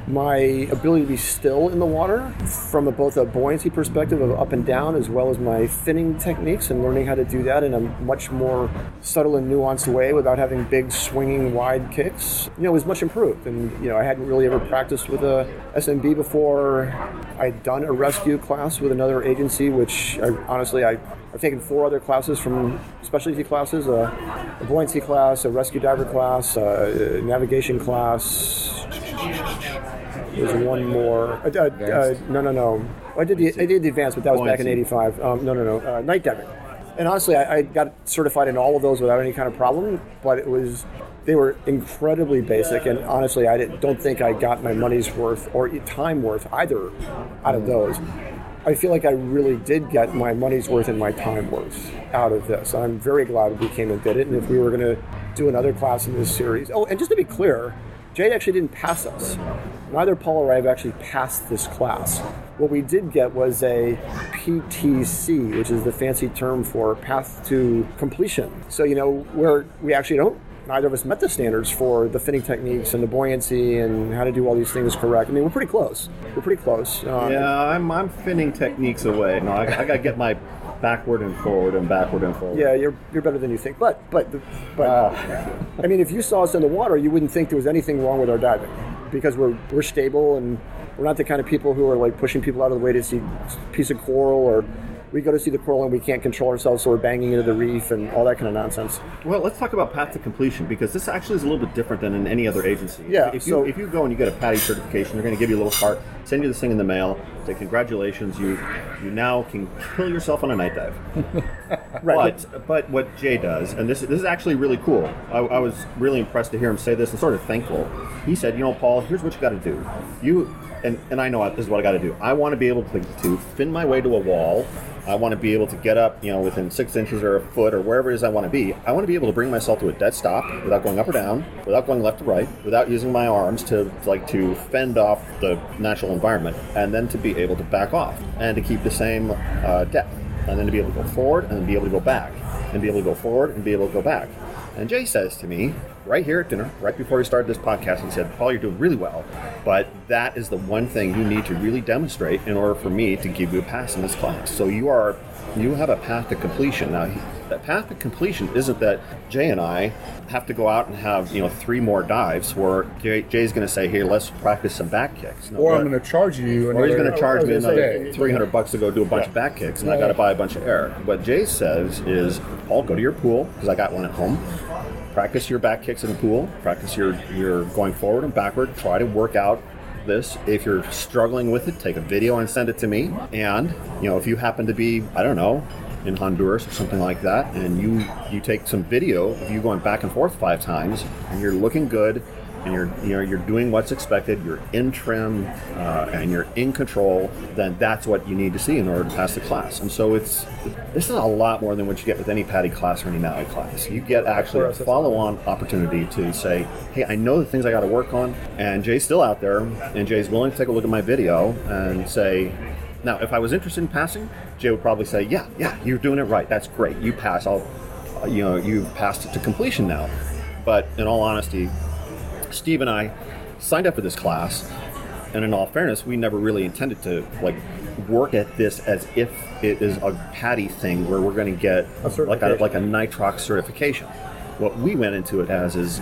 Speaker 4: my ability to be still in the water from a, both a buoyancy perspective of up and down as well as my finning techniques and learning how to do that in a much more subtle and nuanced way without having big swinging wide kicks you know was much improved and you know i hadn't really ever practiced with a smb before i'd done a rescue class with another agency which I, honestly i I've taken four other classes from specialty classes: a, a buoyancy class, a rescue diver class, a navigation class, there's one more. Uh, uh, uh, no, no, no. I did the I did the advanced, but that was back in '85. Um, no, no, no. Uh, night diving. And honestly, I, I got certified in all of those without any kind of problem. But it was they were incredibly basic, and honestly, I don't think I got my money's worth or time worth either out of those. I feel like I really did get my money's worth and my time worth out of this. I'm very glad we came and did it. And if we were going to do another class in this series, oh, and just to be clear, Jade actually didn't pass us. Neither Paul or I have actually passed this class. What we did get was a PTC, which is the fancy term for path to completion. So, you know, where we actually don't neither of us met the standards for the finning techniques and the buoyancy and how to do all these things correct. I mean, we're pretty close. We're pretty close. Um,
Speaker 3: Yeah, I'm, I'm finning techniques away. No, I, I got to get my backward and forward and backward and forward.
Speaker 4: Yeah, you're, you're better than you think. But but but
Speaker 3: Ah.
Speaker 4: I mean, if you saw us in the water, you wouldn't think there was anything wrong with our diving because we're we're stable and we're not the kind of people who are like pushing people out of the way to see a piece of coral or we go to see the coral and we can't control ourselves, so we're banging into the reef and all that kind of nonsense.
Speaker 3: Well, let's talk about path to completion because this actually is a little bit different than in any other agency.
Speaker 4: Yeah,
Speaker 3: If you
Speaker 4: so-
Speaker 3: if you go and you get a PADI certification, they're going to give you a little card, send you this thing in the mail, say congratulations, you you now can kill yourself on a night dive.
Speaker 4: Right.
Speaker 3: But but what Jay does, and this this is actually really cool. I, I was really impressed to hear him say this and sort of thankful. He said, you know, Paul, here's what you got to do. You and and I know this is what I got to do. I want to be able to to fin my way to a wall. I want to be able to get up, you know, within six inches or a foot or wherever it is I want to be. I want to be able to bring myself to a dead stop without going up or down, without going left to right, without using my arms to like to fend off the natural environment, and then to be able to back off and to keep the same uh, depth, and then to be able to go forward and then be able to go back, and be able to go forward and be able to go back. And Jay says to me, right here at dinner, right before we started this podcast, he said, Paul, you're doing really well, but that is the one thing you need to really demonstrate in order for me to give you a pass in this class. So you are, you have a path to completion. Now, that path to completion isn't that Jay and I have to go out and have, you know, three more dives where Jay, Jay's going to say, hey, let's practice some back kicks. No,
Speaker 1: Or I'm going to charge you.
Speaker 3: or he's going to charge me another 300 bucks to go do a bunch of back kicks, and I got to buy a bunch of air. What Jay says is, Paul, go to your pool, because I got one at home. Practice your back kicks in the pool. Practice your, your going forward and backward. Try to work out this. If you're struggling with it, take a video and send it to me. And, you know, if you happen to be, I don't know, in Honduras or something like that, and you, you take some video of you going back and forth five times, and you're looking good, and you're you know you're doing what's expected, you're in trim, uh, and you're in control, then that's what you need to see in order to pass the class. And so it's this is a lot more than what you get with any PADI class or any NAUI class. You get actually a follow-on opportunity to say, hey, I know the things I got to work on, and Jay's still out there, and Jay's willing to take a look at my video and say. Now, if I was interested in passing, Jay would probably say, "Yeah, yeah, you're doing it right. That's great. You pass. I'll, uh, you know, you've passed it to completion now." But in all honesty, Steve and I signed up for this class, and in all fairness, we never really intended to like work at this as if it is a PADI thing where we're going to get like a like a nitrox certification. What we went into it as is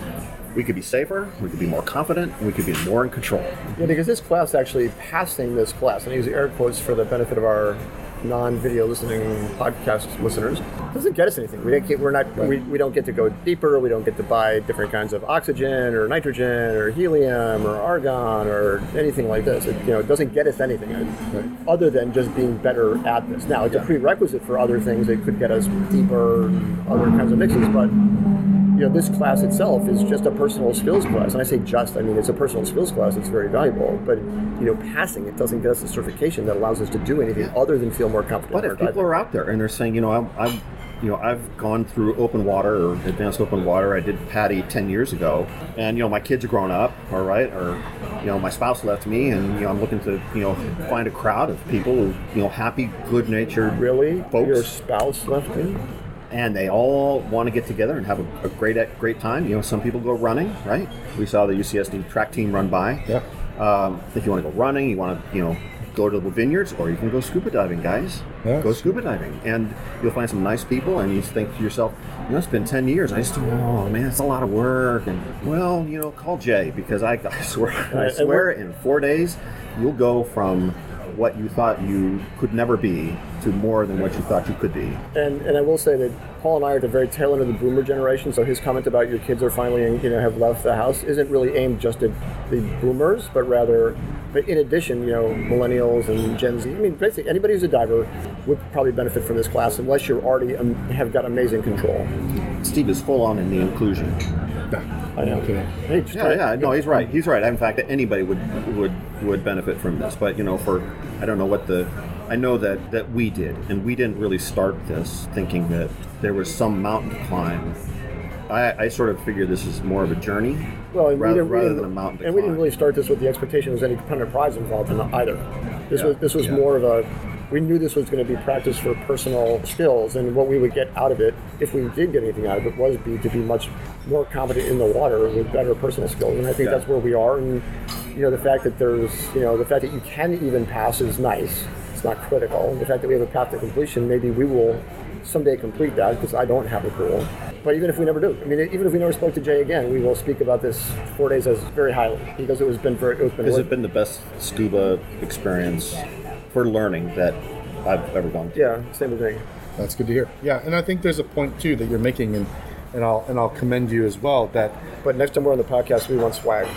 Speaker 3: we could be safer, we could be more confident, we could be more in control.
Speaker 4: Yeah, because this class actually passing this class, and I use air quotes for the benefit of our non-video listening podcast listeners, doesn't get us anything. We don't get, we're not we, we don't get to go deeper. We don't get to buy different kinds of oxygen or nitrogen or helium or argon or anything like this. It, you know, it doesn't get us anything uh, other than just being better at this. Now, it's a prerequisite for other things that could get us deeper, other kinds of mixes, but you know, this class itself is just a personal skills class. And I say just, I mean, it's a personal skills class. It's very valuable. But, you know, passing it doesn't get us a certification that allows us to do anything other than feel more confident.
Speaker 3: But if people
Speaker 4: diving.
Speaker 3: are out there and they're saying, you know, I'm, I'm you know, I've gone through open water or advanced open water. I did PADI 10 years ago, and you know, my kids are grown up, all right, or you know, my spouse left me, and you know, I'm looking to you know find a crowd of people who you know, happy, good-natured,
Speaker 4: Really?
Speaker 3: folks,
Speaker 4: Your spouse left me?
Speaker 3: And they all want to get together and have a, a great great time. You know, some people go running, right? We saw the UCSD track team run by.
Speaker 1: Yeah.
Speaker 3: Um, if you want to go running, you want to you know go to the vineyards, or you can go scuba diving, guys.
Speaker 1: Yeah.
Speaker 3: Go scuba diving, and you'll find some nice people, and you think to yourself, you know, it's been ten years. I just, oh man, it's a lot of work. And well, you know, call Jay because I, I swear, I swear,
Speaker 4: we're-
Speaker 3: in four days, you'll go from what you thought you could never be to more than what you thought you could be.
Speaker 4: And and I will say that Paul and I are at the very tail end of the boomer generation. So his comment about your kids are finally you know have left the house isn't really aimed just at the boomers, but rather, but in addition, you know, millennials and Gen Z. I mean, basically anybody who's a diver would probably benefit from this class unless you already um, have got amazing control.
Speaker 3: Steve is full on in the inclusion.
Speaker 4: I know.
Speaker 1: Okay.
Speaker 4: Hey,
Speaker 3: Yeah, yeah, no, he's right. He's right. In fact, anybody would would would benefit from this. But you know, for I don't know what the I know that that we did, and we didn't really start this thinking that there was some mountain to climb. I, I sort of figure this is more of a journey
Speaker 4: Well, and we
Speaker 3: rather,
Speaker 4: didn't, we
Speaker 3: rather
Speaker 4: didn't-
Speaker 3: than a mountain to
Speaker 4: and we didn't really start this with the expectation there was any permanent prize involved in either. This
Speaker 3: Yeah,
Speaker 4: was this was
Speaker 3: yeah.
Speaker 4: more of a we knew this was going to be practice for personal skills, and what we would get out of it, if we did get anything out of it, was be to be much more competent in the water with better personal skills. And I think
Speaker 3: Yeah.
Speaker 4: that's where we are. And you know, the fact that there's, you know, the fact that you can even pass is nice. It's not critical. The fact that we have a path to completion, maybe we will someday complete that because I don't have a pool. But even if we never do, I mean, even if we never spoke to Jay again, we will speak about this four days as very highly because it was been very, it's been
Speaker 3: Has
Speaker 4: worth-
Speaker 3: it been the best scuba experience for learning that I've ever gone to?
Speaker 4: yeah, same thing.
Speaker 1: That's good to hear. Yeah, and I think there's a point too that you're making, and and I'll and I'll commend you as well. That
Speaker 4: But next time we're on the podcast, we want swag.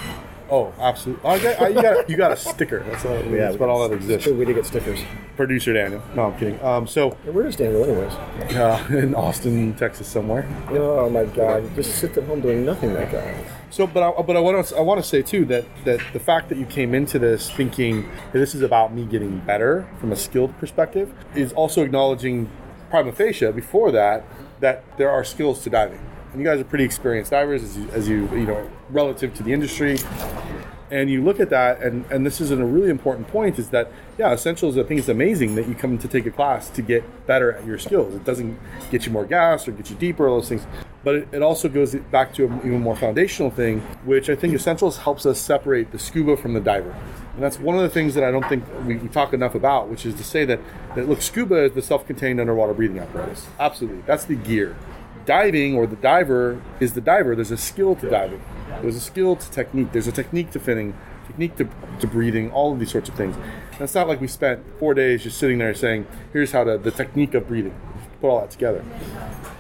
Speaker 1: Oh, absolutely. Oh, I got, I, you got you got a sticker. That's all.
Speaker 3: Yeah,
Speaker 1: that's about all that exists.
Speaker 4: Sure, we did get stickers.
Speaker 1: Producer Daniel. No, I'm kidding. Um, so
Speaker 4: Hey, Where is Daniel, anyways?
Speaker 1: uh, in Austin, Texas, somewhere.
Speaker 4: Oh my God! Just sits at home doing nothing. That guy.
Speaker 1: So, but I, but I want to I want to say too that that the fact that you came into this thinking that this is about me getting better from a skilled perspective is also acknowledging prima facie before that that there are skills to diving, and you guys are pretty experienced divers as you, as you you know relative to the industry. And you look at that, and, and this is a really important point is that, yeah, Essentials, I think it's amazing that you come to take a class to get better at your skills. It doesn't get you more gas or get you deeper, all those things. But it, it also goes back to an even more foundational thing, which I think Essentials helps us separate the scuba from the diver. And that's one of the things that I don't think we, we talk enough about, which is to say that, that look, scuba is the self contained underwater breathing apparatus. Absolutely. That's the gear diving or the diver is the diver. There's a skill to diving. There's a skill to technique. There's a technique to finning, technique to, to breathing, all of these sorts of things. And it's not like we spent four days just sitting there saying, here's how to, the technique of breathing. Put all that together.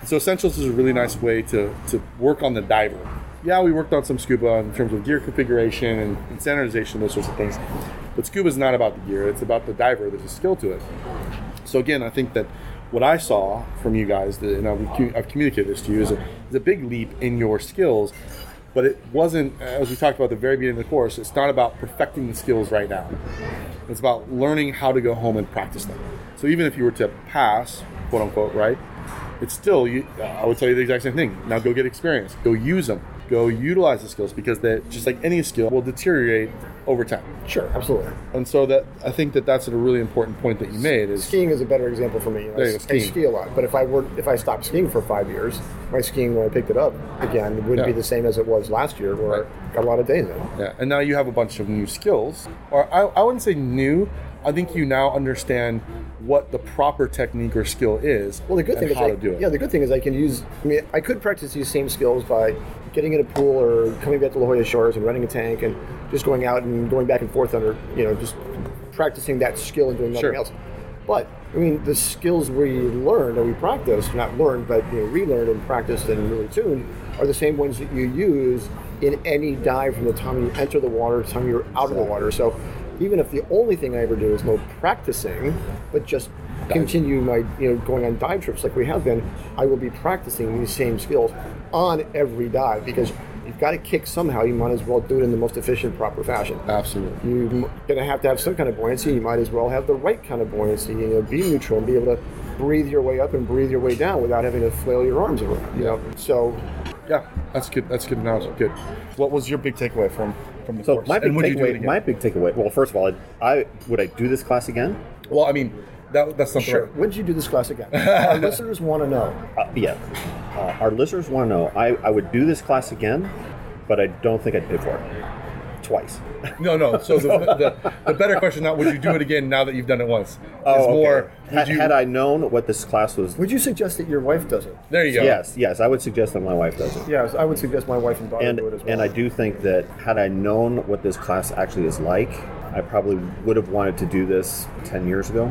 Speaker 1: So Essentials is a really nice way to, to work on the diver. Yeah, we worked on some scuba in terms of gear configuration and, and standardization, those sorts of things. But scuba is not about the gear, it's about the diver. There's a skill to it. So again, I think that what I saw from you guys, and I've, I've communicated this to you, is a, is a big leap in your skills. But it wasn't, as we talked about at the very beginning of the course, it's not about perfecting the skills right now. It's about learning how to go home and practice them. So even if you were to pass, quote unquote, right, it's still, you, I would tell you the exact same thing. Now go get experience, go use them, go utilize the skills because that just like any skill will deteriorate over time.
Speaker 4: Sure, absolutely.
Speaker 1: And so that I think that that's a really important point that you made is
Speaker 4: Skiing is a better example for me. You know, I, I ski a lot, but if I were if I stopped skiing for five years, my skiing when I picked it up again wouldn't be the same as it was last year, where
Speaker 1: Right.
Speaker 4: I got a lot of days in.
Speaker 1: Yeah, and now you have a bunch of new skills, or I, I wouldn't say new. I think you now understand what the proper technique or skill is.
Speaker 4: Well, the good thing is,
Speaker 1: how
Speaker 4: I,
Speaker 1: to do it.
Speaker 4: yeah, the good thing is I can use. I mean, I could practice these same skills by getting in a pool or coming back to La Jolla Shores and renting a tank and just going out and going back and forth under, you know, just practicing that skill and doing nothing
Speaker 1: Sure.
Speaker 4: else. But I mean, the skills we learned or we practiced, not learned, but you know, relearned and practiced and really tuned, are the same ones that you use in any dive from the time you enter the water to the time you're out of the water. So even if the only thing I ever do is no practicing, but just continue my you know going on dive trips like we have been, I will be practicing these same skills on every dive because you've got to kick somehow. You might as well do it in the most efficient, proper fashion.
Speaker 1: Absolutely.
Speaker 4: You're going to have to have some kind of buoyancy. You might as well have the right kind of buoyancy. You know, be neutral and be able to breathe your way up and breathe your way down without having to flail your arms around. You know, so
Speaker 1: Yeah, that's good. That's good analogy. Good. What was your big takeaway from from the
Speaker 3: So
Speaker 1: course?
Speaker 3: my big
Speaker 1: and would you do it
Speaker 3: takeaway, my big takeaway. Well, first of all, I, I would I do this class again?
Speaker 1: well, I mean, that, that's something.
Speaker 4: sure. When did you do this class again? Our listeners want to know.
Speaker 3: Uh, yeah. Uh, our listeners want to know. I, I would do this class again, but I don't think I'd pay for it twice.
Speaker 1: No, no. So the, the, the better question now: Would you do it again now that you've done it once? Is
Speaker 3: Oh,
Speaker 1: more.
Speaker 3: okay.
Speaker 1: Would
Speaker 3: Had,
Speaker 1: you?
Speaker 3: had I known what this class was,
Speaker 4: Would you suggest that your wife does it?
Speaker 1: there you go.
Speaker 3: yes, yes, I would suggest that my wife does it.
Speaker 4: Yes, I would suggest my wife and daughter
Speaker 3: and
Speaker 4: do it as well.
Speaker 3: and I do think that had I known what this class actually is like, I probably would have wanted to do this ten years ago.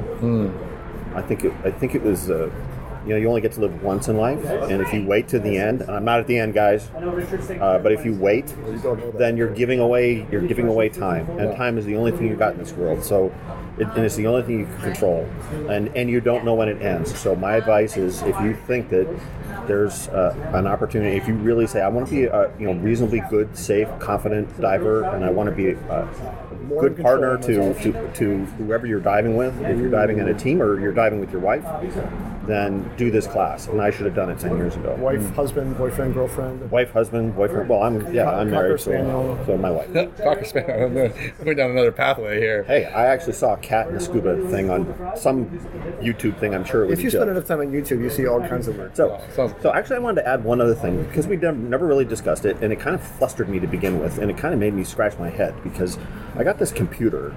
Speaker 3: I think it, I think it was. Uh, you know, you only get to live once in life, and if you wait to the end, and I'm not at the end, guys, uh, but if you wait, then you're giving away you're giving away time, and time is the only thing you've got in this world. So, it, and it's the only thing you can control, and and you don't know when it ends. So my advice is, if you think that there's uh, an opportunity, if you really say, I want to be a you know reasonably good, safe, confident diver, and I want to be uh, good partner to, to to whoever you're diving with. If you're diving in a team or you're diving with your wife, then do this class. And I should have done it ten years ago.
Speaker 4: Wife, husband, boyfriend, girlfriend.
Speaker 3: Wife, husband, boyfriend. Well, I'm yeah, I'm married,
Speaker 4: spaniel.
Speaker 3: so, so my wife.
Speaker 1: Cocker spaniel. Going down another pathway here.
Speaker 3: Hey, I actually saw a cat in a scuba thing on some YouTube thing. I'm sure it was
Speaker 4: If you
Speaker 3: a joke.
Speaker 4: spend enough time on YouTube, you see all kinds of work.
Speaker 3: So, so actually, I wanted to add one other thing because we never, never really discussed it, and it kind of flustered me to begin with, and it kind of made me scratch my head because I got this computer,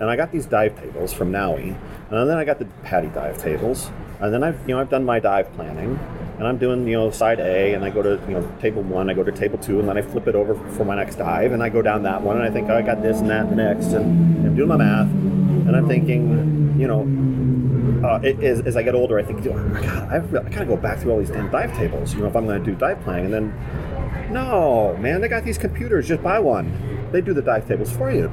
Speaker 3: and I got these dive tables from Naui, and then I got the PADI dive tables, and then I've you know I've done my dive planning, and I'm doing you know side A, and I go to you know table one, I go to table two, and then I flip it over for my next dive, and I go down that one, and I think oh, I got this and that next, and I'm doing my math, and I'm thinking, you know, uh, it, as, as I get older, I think, oh, my God, I, I gotta go back through all these damn dive tables, you know, if I'm to do dive planning. And then, no, man, they got these computers. Just buy one. They do the dive tables for you.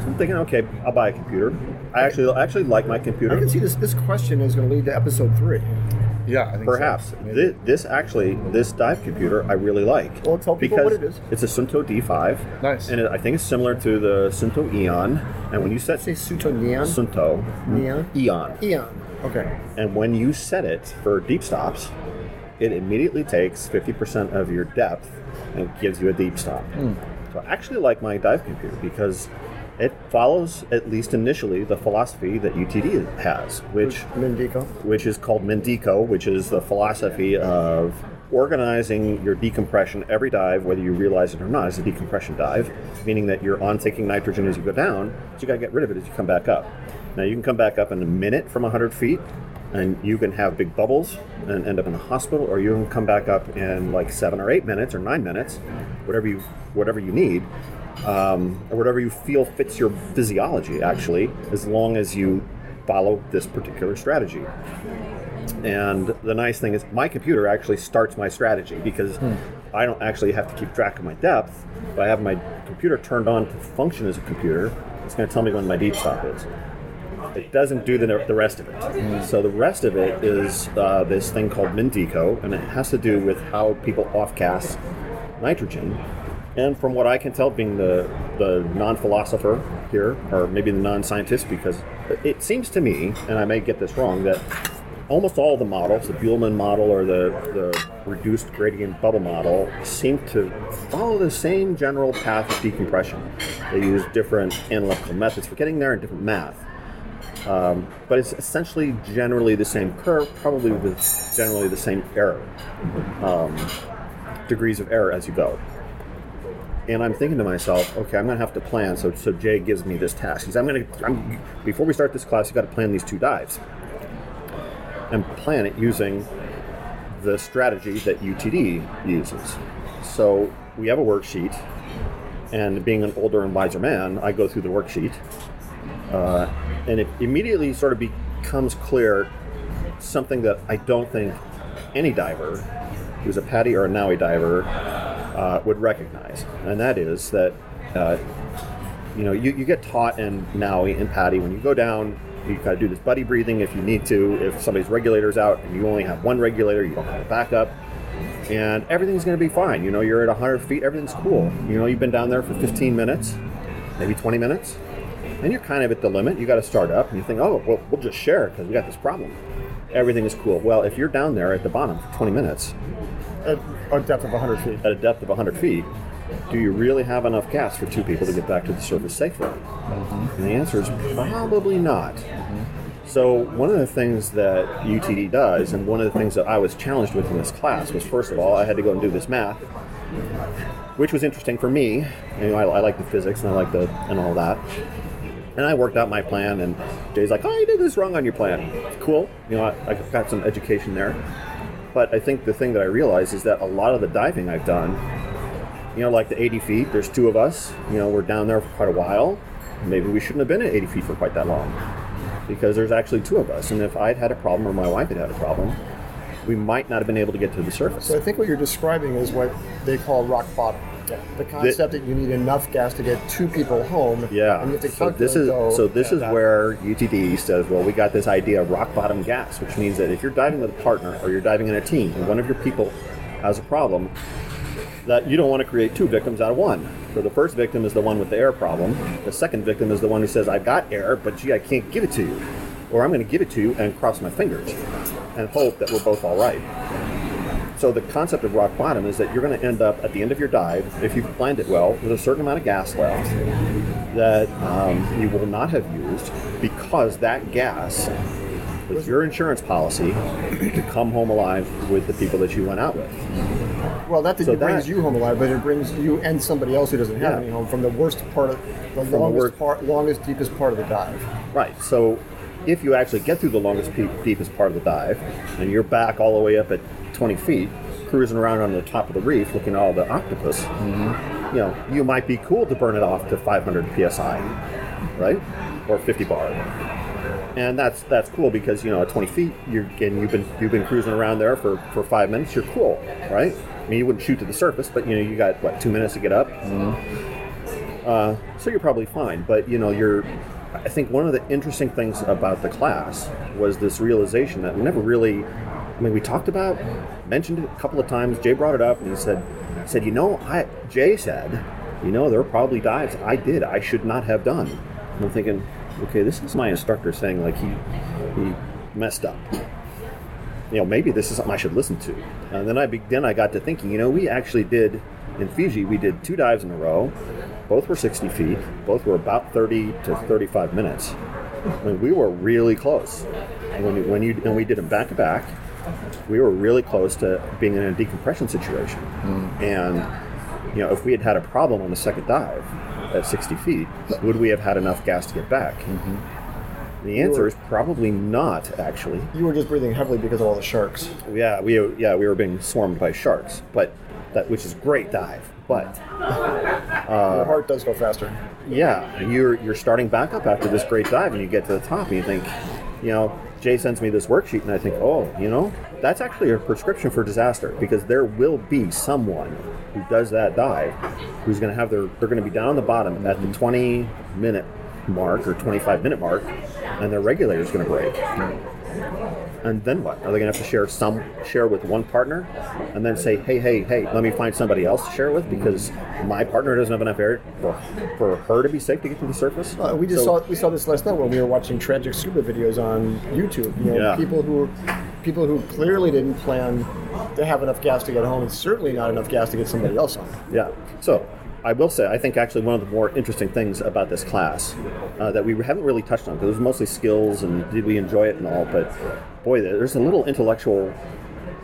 Speaker 3: So I'm thinking, okay, I'll buy a computer. I actually I actually like my computer.
Speaker 4: I can see this. This question is going to lead to episode three.
Speaker 1: Yeah, I think
Speaker 3: Perhaps
Speaker 1: so.
Speaker 3: This, this actually this dive computer I really like.
Speaker 4: Well, tell people
Speaker 3: because
Speaker 4: what it is.
Speaker 3: It's a Suunto D5.
Speaker 1: Nice.
Speaker 3: And it, I think it's similar to the Suunto Eon. And when you set
Speaker 4: Say Suunto Neon.
Speaker 3: Suunto
Speaker 4: Neon.
Speaker 3: Eon,
Speaker 4: Eon. Okay.
Speaker 3: And when you set it for deep stops, it immediately takes 50% of your depth and gives you a deep stop. So I actually like my dive computer because it follows, at least initially, the philosophy that UTD has, which
Speaker 4: Min Deco.
Speaker 3: which is called Min Deco, which is the philosophy of organizing your decompression every dive, whether you realize it or not, is a decompression dive, meaning that you're on taking nitrogen as you go down, so you got to get rid of it as you come back up. Now you can come back up in a minute from 100 feet, and you can have big bubbles and end up in a hospital, or you can come back up in like seven or eight minutes or nine minutes, whatever you whatever you need. Um, or whatever you feel fits your physiology, actually, as long as you follow this particular strategy. And the nice thing is, my computer actually starts my strategy because I don't actually have to keep track of my depth. If I have my computer turned on to function as a computer, it's going to tell me when my deep stop is. It doesn't do the, the rest of it. So the rest of it is uh, this thing called Min Deco, and it has to do with how people offgas nitrogen. And from what I can tell, being the, the non philosopher here, or maybe the non scientist, because it seems to me, and I may get this wrong, that almost all the models, the Buhlmann model or the, the reduced gradient bubble model, seem to follow the same general path of decompression. They use different analytical methods for getting there and different math. Um, but it's essentially generally the same curve, probably with generally the same error, um, degrees of error as you go. And I'm thinking to myself, okay, I'm going to have to plan. So, so Jay gives me this task. He's, I'm going to, before we start this class, you got to plan these two dives and plan it using the strategy that UTD uses. So we have a worksheet, and being an older and wiser man, I go through the worksheet, uh, and it immediately sort of becomes clear something that I don't think any diver who's a PADI or a NAUI diver uh, would recognize, and that is that uh, you know you, you get taught in NAUI and PADI when you go down. you've got to do this buddy breathing if you need to. If somebody's regulator's out and you only have one regulator, you don't have a backup, and everything's going to be fine. You know, you're at 100 feet, everything's cool. You know, you've been down there for 15 minutes, maybe 20 minutes, and you're kind of at the limit. You got to start up, and you think, oh, well, we'll just share because we got this problem. Everything is cool. Well, if you're down there at the bottom for 20 minutes
Speaker 4: At a depth of 100 feet.
Speaker 3: at a depth of 100 feet, do you really have enough gas for two people to get back to the surface safely? Mm-hmm. And the answer is probably not. Mm-hmm. So, one of the things that UTD does, and one of the things that I was challenged with in this class, was first of all, I had to go and do this math, which was interesting for me. You know, I, I like the physics and I like the and all that. And I worked out my plan, and Jay's like, "Oh, you did this wrong on your plan." Cool, you know, I, I got some education there. But I think the thing that I realized is that a lot of the diving I've done, you know, like the 80 feet, there's two of us. You know, we're down there for quite a while. Maybe we shouldn't have been at 80 feet for quite that long because there's actually two of us. And if I'd had a problem or my wife had had a problem, we might not have been able to get to the surface.
Speaker 4: So I think what you're describing is what they call rock bottom. The concept that you need enough gas to get two people home.
Speaker 3: Yeah.
Speaker 4: And you have to
Speaker 3: So this is
Speaker 4: though,
Speaker 3: so this is where UTD says, well, we got this idea of rock bottom gas, which means that if you're diving with a partner or you're diving in a team and one of your people has a problem, that you don't want to create two victims out of one. So the first victim is the one with the air problem. The second victim is the one who says, "I've got air, but gee, I can't give it to you," or "I'm going to give it to you and cross my fingers and hope that we're both all right." So the concept of rock bottom is that you're going to end up at the end of your dive, if you've planned it well, with a certain amount of gas left that um, you will not have used because that gas was your insurance policy to come home alive with the people that you went out with.
Speaker 4: Well, that,
Speaker 3: So
Speaker 4: it brings
Speaker 3: that-
Speaker 4: you home alive, but it brings you and somebody else who doesn't have
Speaker 3: Yeah.
Speaker 4: any home from the worst part of the
Speaker 3: the
Speaker 4: longest
Speaker 3: worst-
Speaker 4: part, longest, deepest part of the dive.
Speaker 3: Right. So if you actually get through the longest, pe- deepest part of the dive, and you're back all the way up at 20 feet, cruising around on the top of the reef looking at all the octopus, you know, you might be cool to burn it off to 500 psi, right, or 50 bar. And that's that's cool because you know at 20 feet you're and you've been you've been cruising around there for, for five minutes. You're cool, right? I mean you wouldn't shoot to the surface, but you know you got what two minutes to get up. Uh, so you're probably fine. But you know, you're. I think one of the interesting things about the class was this realization that we never really. I mean, we talked about, mentioned it a couple of times. Jay brought it up, and he said, "said You know, I." Jay said, "You know, there are probably dives I did I should not have done." And I'm thinking, okay, this is my instructor saying like he he messed up you know, maybe this is something I should listen to. And then I then I got to thinking, you know, we actually did in Fiji, we did two dives in a row. Both were 60 feet. Both were about 30 to 35 minutes. I mean, we were really close. When when you and we did them back to back, we were really close to being in a decompression situation. Mm. And you know, if we had had a problem on the second dive at 60 feet, would we have had enough gas to get back? Mm-hmm. The answer is probably not, actually.
Speaker 4: You were just breathing heavily because of all the sharks.
Speaker 3: Yeah, we yeah we were being swarmed by sharks, but that which is great dive. But uh,
Speaker 4: Your heart does go faster.
Speaker 3: yeah, you're you're starting back up after this great dive, and you get to the top, and you think, you know, Jay sends me this worksheet, and I think, oh, you know, that's actually a prescription for disaster because there will be someone who does that dive who's going to have their they're going to be down on the bottom at the 20 minute mark or 25 minute mark, and their regulator is going to break. And then what? Are they going to have to share some share with one partner, and then say, "Hey, hey, hey, let me find somebody else to share with because my partner doesn't have enough air for, for her to be safe to get to the surface."
Speaker 4: Uh, we just
Speaker 3: So-
Speaker 4: saw we saw this last night when we were watching tragic scuba videos on YouTube. You know,
Speaker 3: Yeah.
Speaker 4: people who people who clearly didn't plan to have enough gas to get home, and certainly not enough gas to get somebody else home.
Speaker 3: Yeah. So I will say, I think actually one of the more interesting things about this class uh, that we haven't really touched on because it was mostly skills and did we enjoy it and all, but boy, there's a little intellectual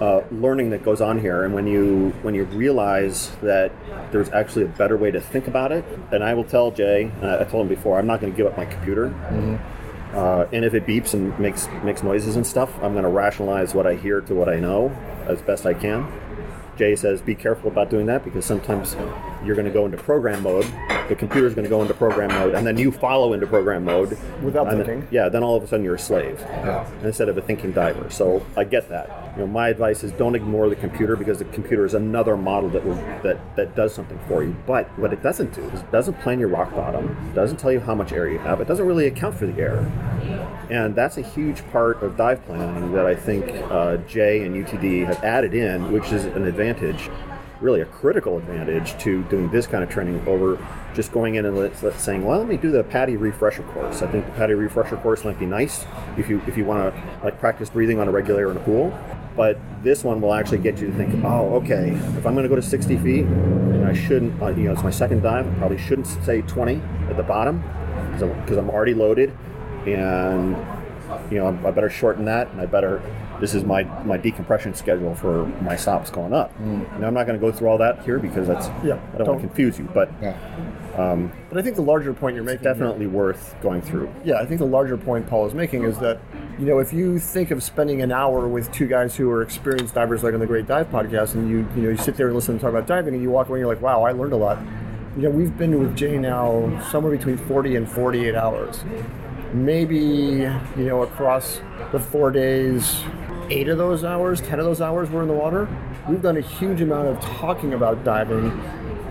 Speaker 3: uh, learning that goes on here, and when you when you realize that there's actually a better way to think about it, and I will tell Jay, uh, I told him before, I'm not going to give up my computer. Uh, and if it beeps and makes makes noises and stuff, I'm going to rationalize what I hear to what I know as best I can. Jay says, be careful about doing that because sometimes you're going to go into program mode. The computer's going to go into program mode, and then you follow into program mode
Speaker 4: Without
Speaker 3: and then-
Speaker 4: thinking.
Speaker 3: yeah, then all of a sudden you're a slave instead of a thinking diver. So I get that. You know, my advice is don't ignore the computer because the computer is another model that will that that does something for you. But what it doesn't do is it doesn't plan your rock bottom, doesn't tell you how much air you have. It doesn't really account for the air. And that's a huge part of dive planning that I think uh, Jay and UTD have added in, which is an advantage, really a critical advantage to doing this kind of training over just going in and let's, let's saying, well, let me do the PADI refresher course. I think the PADI refresher course might be nice if you if you want to like practice breathing on a regulator in a pool. But this one will actually get you to think, oh, okay, if I'm going to go to 60 feet, and I shouldn't, uh, you know, it's my second dive, I probably shouldn't say 20 at the bottom because I'm, already loaded and you know I better shorten that, and I better. This is my my decompression schedule for my stops going up. Hmm. Now I'm not going to go through all that here because that's
Speaker 4: Yeah,
Speaker 3: I don't, want
Speaker 4: don't.
Speaker 3: to confuse you, but yeah, um,
Speaker 4: But I think the larger point you're making
Speaker 3: definitely worth going through.
Speaker 4: Yeah, I think the larger point Paul is making is that, you know, if you think of spending an hour with two guys who are experienced divers, like on the Great Dive podcast, and you, you know, you sit there and listen and talk about diving, and you walk away and you're like, wow, I learned a lot. You know, we've been with Jay now somewhere between 40 and 48 hours. Maybe, you know, across the four days, eight of those hours, 10 of those hours were in the water. We've done a huge amount of talking about diving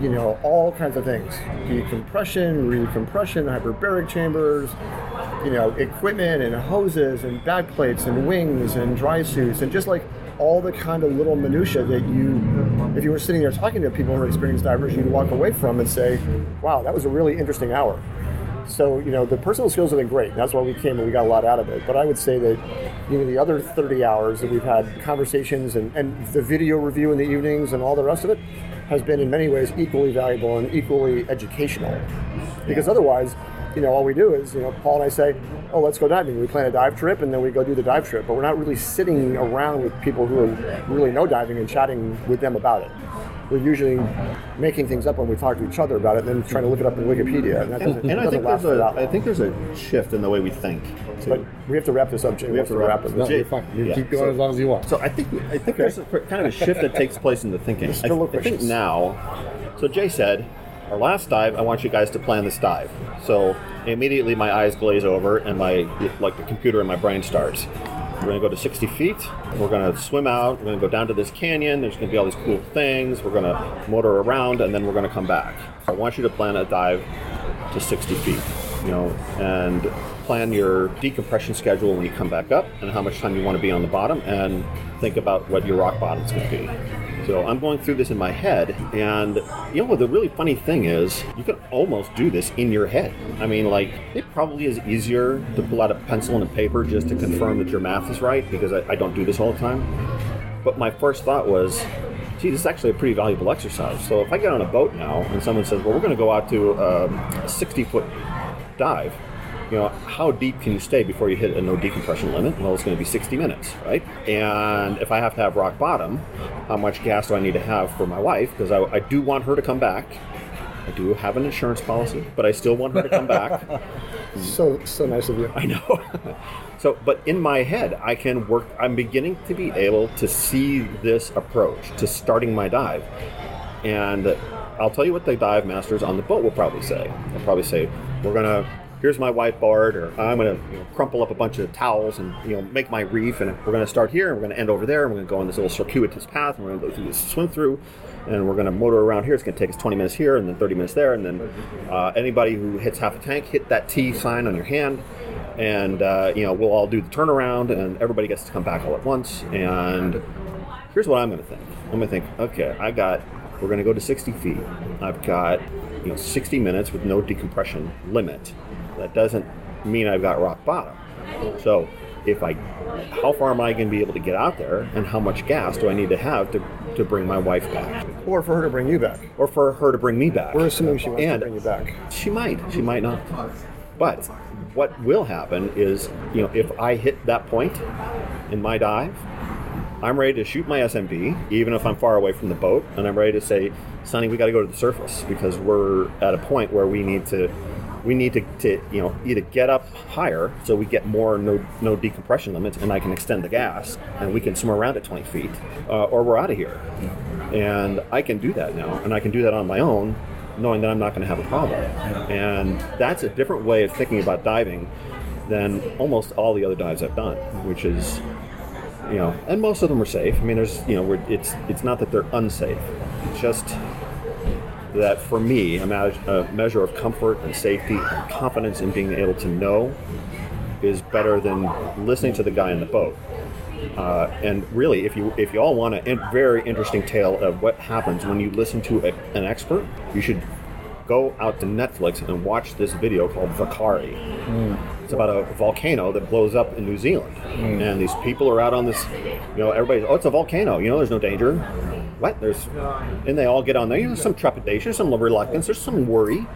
Speaker 4: you know, all kinds of things. Decompression, recompression, hyperbaric chambers, you know, equipment and hoses and backplates and wings and dry suits and just like all the kind of little minutia that you if you were sitting there talking to people who are experienced divers, you'd walk away from and say, "Wow, that was a really interesting hour." So you know the personal skills have been great. That's why we came and we got a lot out of it. But I would say that you know the other 30 hours that we've had conversations and, and the video review in the evenings and all the rest of it has been in many ways equally valuable and equally educational. Because otherwise, you know, all we do is you know Paul and I say, oh let's go diving. We plan a dive trip and then we go do the dive trip. But we're not really sitting around with people who really know diving and chatting with them about it we're usually making things up when we talk to each other about it, and then trying to look it up in Wikipedia. And,
Speaker 3: And, and I think there's a,
Speaker 4: that
Speaker 3: I
Speaker 4: long.
Speaker 3: think there's a shift in the way we think. too.
Speaker 4: But we have to wrap this up, Jay. We have to wrap it.
Speaker 1: No,
Speaker 3: Jay-
Speaker 1: you're fine. You
Speaker 3: yeah,
Speaker 1: keep going
Speaker 3: so-
Speaker 1: as long as you want.
Speaker 3: So I think I think there's a, kind of a shift that takes place in the thinking. I, I think now. So Jay said, our last dive, I want you guys to plan this dive. So immediately my eyes glaze over and my like the computer in my brain starts. We're gonna go to 60 feet. We're gonna swim out. We're gonna go down to this canyon. There's gonna be all these cool things. We're gonna motor around and then we're gonna come back. I want you to plan a dive to 60 feet, you know, and plan your decompression schedule when you come back up and how much time you want to be on the bottom and think about what your rock bottom is going to be. So I'm going through this in my head, and you know what the really funny thing is, you can almost do this in your head. I mean, like it probably is easier to pull out a pencil and a paper just to confirm that your math is right because I, I don't do this all the time. But my first thought was, gee, this is actually a pretty valuable exercise. So if I get on a boat now and someone says, well, we're going to go out to um, a 60 foot dive, you know, how deep can you stay before you hit a no decompression limit? Well, it's going to be 60 minutes, right? And if I have to have rock bottom, how much gas do I need to have for my wife? Because I, I do want her to come back. I do have an insurance policy, but I still want her to come back.
Speaker 4: So so nice of you.
Speaker 3: I know. so, but in my head, I can work. I'm beginning to be able to see this approach to starting my dive, and I'll tell you what the dive masters on the boat will probably say. They'll probably say, "We're gonna." Here's my whiteboard, or I'm going to you know, crumple up a bunch of towels and you know make my reef, and we're going to start here, and we're going to end over there, and we're going to go on this little circuitous path, and we're going to go through this swim through, and we're going to motor around here. It's going to take us 20 minutes here, and then 30 minutes there, and then uh, anybody who hits half a tank, hit that T sign on your hand, and uh, you know we'll all do the turnaround, and everybody gets to come back all at once. And here's what I'm going to think. I'm going to think, okay, I got. We're going to go to 60 feet. I've got you know 60 minutes with no decompression limit. That doesn't mean I've got rock bottom. So if I, how far am I going to be able to get out there, and how much gas do I need to have to, to bring my wife back,
Speaker 4: Or for her to bring you back.
Speaker 3: or for her to bring me back?
Speaker 4: We're assuming she wants
Speaker 3: And-
Speaker 4: to bring you back.
Speaker 3: she might. She might not. But what will happen is, you know, if I hit that point in my dive, I'm ready to shoot my SMB, even if I'm far away from the boat, and I'm ready to say, Sonny, we got to go to the surface because we're at a point where we need to, we need to, to you know, either get up higher so we get more no no decompression limits, and I can extend the gas, and we can swim around at 20 feet, uh, or we're out of here. And I can do that now, and I can do that on my own, knowing that I'm not going to have a problem. And that's a different way of thinking about diving than almost all the other dives I've done, which is, you know, and most of them are safe. I mean, there's, you know, it's it's not that they're unsafe. It's just that for me, a, me- a measure of comfort and safety and confidence in being able to know is better than listening to the guy in the boat. Uh, and really, if you if you all want a in- very interesting tale of what happens when you listen to a, an expert, you should go out to Netflix and watch this video called Whakaari. It's about a volcano that blows up in New Zealand, and these people are out on this. You know, everybody's oh, it's a volcano. You know, there's no danger. What? There's, and they all get on there. You know, some trepidation, some reluctance, there's some worry,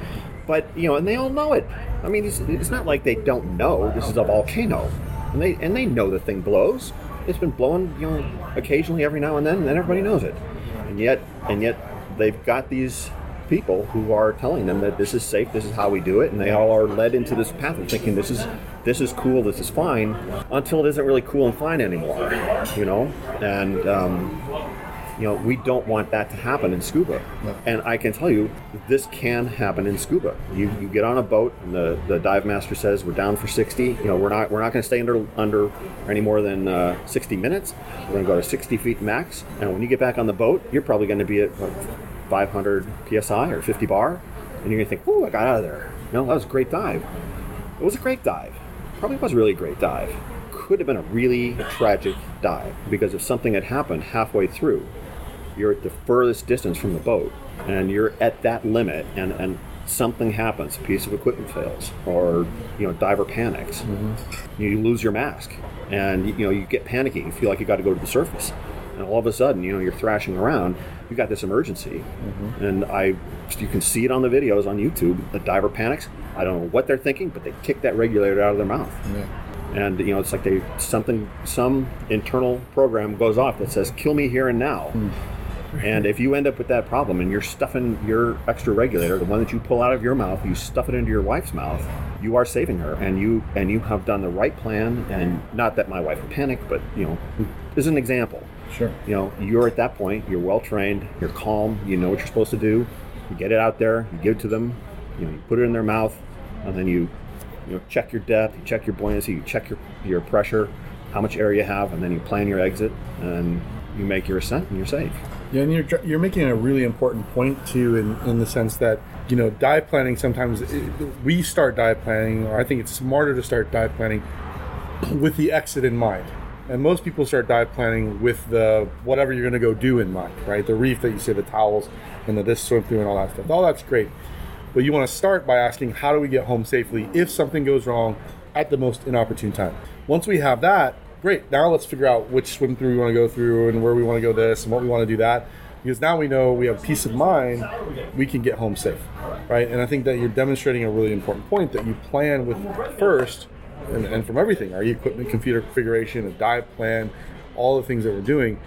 Speaker 3: but you know, and they all know it. I mean, it's, it's not like they don't know this is a volcano, and they and they know the thing blows. It's been blowing, you know, occasionally every now and then, and then everybody knows it. And yet, and yet, they've got these people who are telling them that this is safe, this is how we do it, and they all are led into this path of thinking this is this is cool, this is fine, until it isn't really cool and fine anymore, you know. And um, you know, we don't want that to happen in scuba. And I can tell you, this can happen in scuba. You, you get on a boat, and the, the dive master says we're down for 60. You know, we're not we're not going to stay under under any more than uh, 60 minutes. We're going to go to 60 feet max. And when you get back on the boat, you're probably going to be at what, 500 psi or 50 bar, and you're going to think, "Oh, I got out of there. No, that was a great dive. It was a great dive. Probably was really a really great dive. Could have been a really tragic dive because if something had happened halfway through, you're at the furthest distance from the boat, and you're at that limit, and and something happens, a piece of equipment fails, or you know, diver panics, mm-hmm. you lose your mask, and you know, you get panicky, you feel like you got to go to the surface, and all of a sudden, you know, you're thrashing around, you got this emergency, mm-hmm. and I, you can see it on the videos on YouTube. The diver panics. I don't know what they're thinking, but they kick that regulator out of their mouth. And you know it's like they something some internal program goes off that says kill me here and now hmm. And if you end up with that problem and you're stuffing your extra regulator the one that you pull out of your mouth you stuff it into your wife's mouth you are saving her. And you and you have done the right plan and not that my wife would panic but you know as an example.
Speaker 1: Sure.
Speaker 3: you know you're at that point you're well trained you're calm you know what you're supposed to do. You get it out there you give it to them you know you put it in their mouth and then you you know check your depth you check your buoyancy you check your your pressure how much air you have and then you plan your exit and you make your ascent and you're safe
Speaker 1: Yeah, and you're you're making a really important point too, in in the sense that you know dive planning. Sometimes it, we start dive planning, or I think it's smarter to start dive planning with the exit in mind. And most people start dive planning with the whatever you're going to go do in mind, right? The reef that you say, the towels, and the this swim through, and all that stuff. All that's great, but you want to start by asking, how do we get home safely if something goes wrong at the most inopportune time? Once we have that, great. Now let's figure out which swim through we want to go through and where we want to go this and what we want to do that. Because now we know we have peace of mind, we can get home safe, right? And I think that you're demonstrating a really important point that you plan with first, and, and from everything, our equipment computer configuration, a dive plan, all the things that we're doing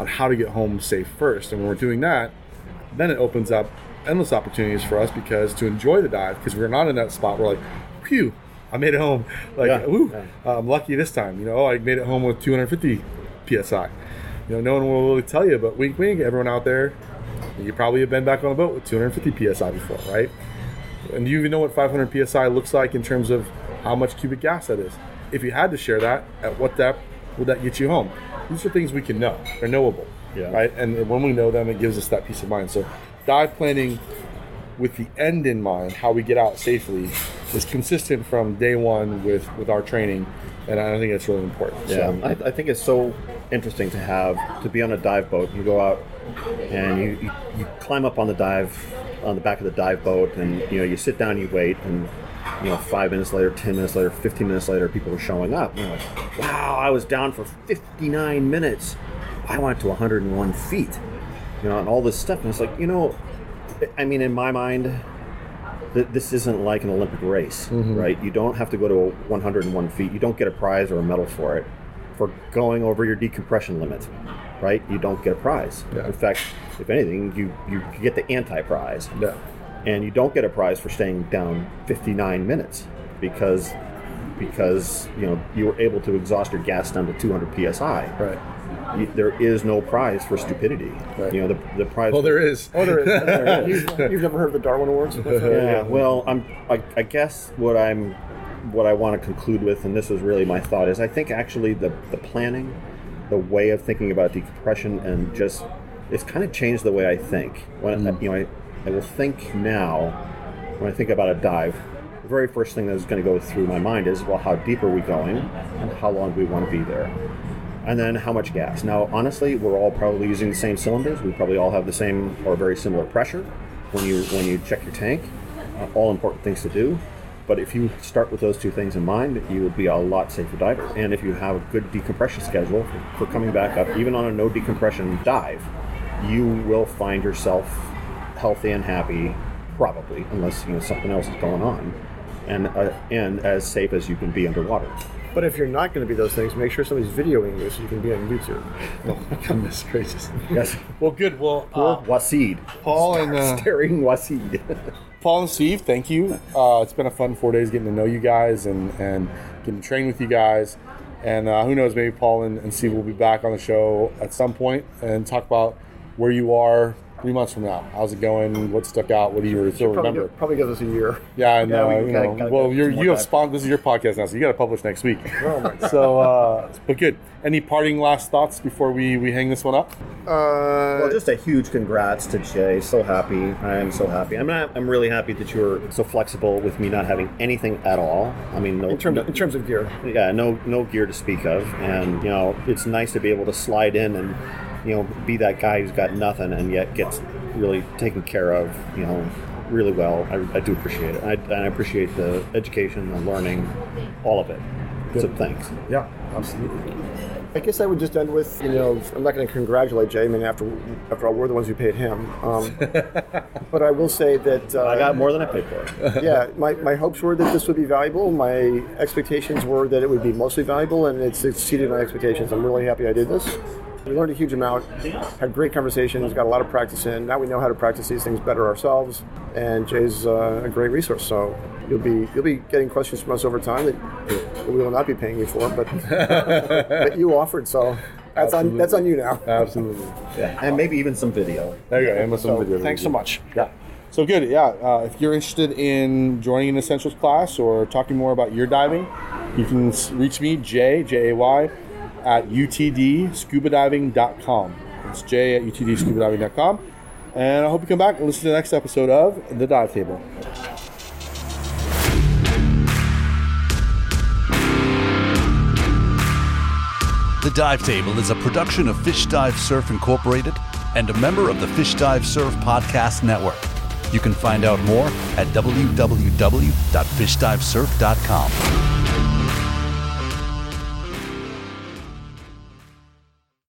Speaker 1: on how to get home safe first. And when we're doing that, then it opens up endless opportunities for us because to enjoy the dive because we're not in that spot we're like phew i made it home. Like
Speaker 3: Yeah,
Speaker 1: woo,
Speaker 3: yeah.
Speaker 1: i'm lucky this time you know? Oh i made it home with 250 psi you know no one will really tell you but wink wink everyone out there you probably have been back on a boat with 250 psi before right? And do you even know what 500 psi looks like in terms of how much cubic gas that is? If you had to share that at what depth would that get you home? These are things we can know. They're knowable
Speaker 3: Yeah.
Speaker 1: right? And when we know them it gives us that peace of mind. So dive planning with the end in mind how we get out safely is consistent from day one with with our training and i think that's really important
Speaker 3: Yeah,
Speaker 1: so,
Speaker 3: I, I think it's so interesting to have to be on a dive boat. You go out and you, you, you climb up on the dive on the back of the dive boat, and you know you sit down, you wait, and you know five minutes later, ten minutes later, fifteen minutes later, people are showing up. And you're like, wow, I was down for fifty nine minutes. I went to 101 feet. You know, and all this stuff, and it's like you know, I mean, in my mind, th- this isn't like an Olympic race, mm-hmm. right? You don't have to go to 101 feet. You don't get a prize or a medal for it for going over your decompression limit, right? You don't get a prize.
Speaker 1: Yeah.
Speaker 3: In fact, if anything, you you get the anti-prize,
Speaker 1: yeah
Speaker 3: and you don't get a prize for staying down 59 minutes because because you know you were able to exhaust your gas down to 200 psi.
Speaker 1: right
Speaker 3: There is no prize for stupidity.
Speaker 1: Right.
Speaker 3: You know the the prize.
Speaker 1: well there is
Speaker 4: Oh, there is. you've, you've never heard of the Darwin Awards?
Speaker 3: yeah well i'm I, I guess what i'm what i want to conclude with and this is really my thought is i think actually the the planning the way of thinking about decompression and just it's kind of changed the way i think when mm. you know I, I will think now when i think about a dive the very first thing that's going to go through my mind is well how deep are we going and how long do we want to be there and then how much gas. Now, honestly, we're all probably using the same cylinders. We probably all have the same or very similar pressure when you when you check your tank. Uh, all important things to do. But if you start with those two things in mind, you will be a lot safer diver. And if you have a good decompression schedule for, coming back up, even on a no decompression dive, you will find yourself healthy and happy, probably, unless you know something else is going on, and uh, and as safe as you can be underwater.
Speaker 4: But if you're not going to be those things, make sure somebody's videoing you so you can be on YouTube.
Speaker 1: oh my goodness gracious
Speaker 3: Yes,
Speaker 1: well good well
Speaker 3: poor
Speaker 1: uh,
Speaker 3: Wasid.
Speaker 1: paul and uh,
Speaker 3: Staring Wasid.
Speaker 1: Paul and Steve, thank you. Uh, it's been a fun four days getting to know you guys and, and getting to train with you guys. And uh, who knows, maybe Paul and, and Steve will be back on the show at some point and talk about where you are three months from now. How's it going? What stuck out? What do you still
Speaker 4: Probably,
Speaker 1: remember?
Speaker 4: gi- probably gives us a year.
Speaker 1: Yeah, and
Speaker 4: Yeah,
Speaker 1: uh,
Speaker 4: we
Speaker 1: you
Speaker 4: gotta-
Speaker 1: know,
Speaker 4: gotta
Speaker 1: well, you're, you have spawned. This is your podcast now, so you got to publish next week.
Speaker 4: Oh my
Speaker 1: So, uh, but good. Any parting last thoughts before we, we hang this one up?
Speaker 4: Uh,
Speaker 3: Well, just a huge congrats to Jay. So happy. I am so happy. I'm not, I'm really happy that you were so flexible with me not having anything at all. I mean, no,
Speaker 4: in, terms
Speaker 3: no,
Speaker 4: of, in terms of gear.
Speaker 3: yeah, no no gear to speak of, and you know, it's nice to be able to slide in and you know, be that guy who's got nothing and yet gets really taken care of, you know, really well. I, I do appreciate it. I, and I appreciate the education, the learning, all of it. So thanks.
Speaker 1: Yeah, absolutely.
Speaker 4: I guess I would just end with, you know, I'm not going to congratulate Jay. I mean, after after all, we're the ones who paid him. Um, but I will say that uh,
Speaker 3: I got more than I paid for.
Speaker 4: yeah, my, my hopes were that this would be valuable. My expectations were that it would be mostly valuable, and it's exceeded my expectations. I'm really happy I did this. We learned a huge amount, had great conversations, got a lot of practice in. Now we know how to practice these things better ourselves, and Jay's uh, a great resource. So you'll be you'll be getting questions from us over time that we will not be paying you for, but but you offered, so that's on that's on you now.
Speaker 1: Absolutely.
Speaker 3: Yeah. And maybe even some video.
Speaker 1: There you go. And with some
Speaker 4: So,
Speaker 1: video.
Speaker 4: thanks so much.
Speaker 1: Yeah. So good. Yeah. Uh, if you're interested in joining an essentials class or talking more about your diving, you can reach me, Jay, J A Y, at utdscubadiving.com. It's Jay at utdscubadiving.com. And I hope you come back and listen to the next episode of The Dive Table.
Speaker 2: The Dive Table is a production of Fish Dive Surf Incorporated and a member of the Fish Dive Surf Podcast Network. You can find out more at www.fishdivesurf.com.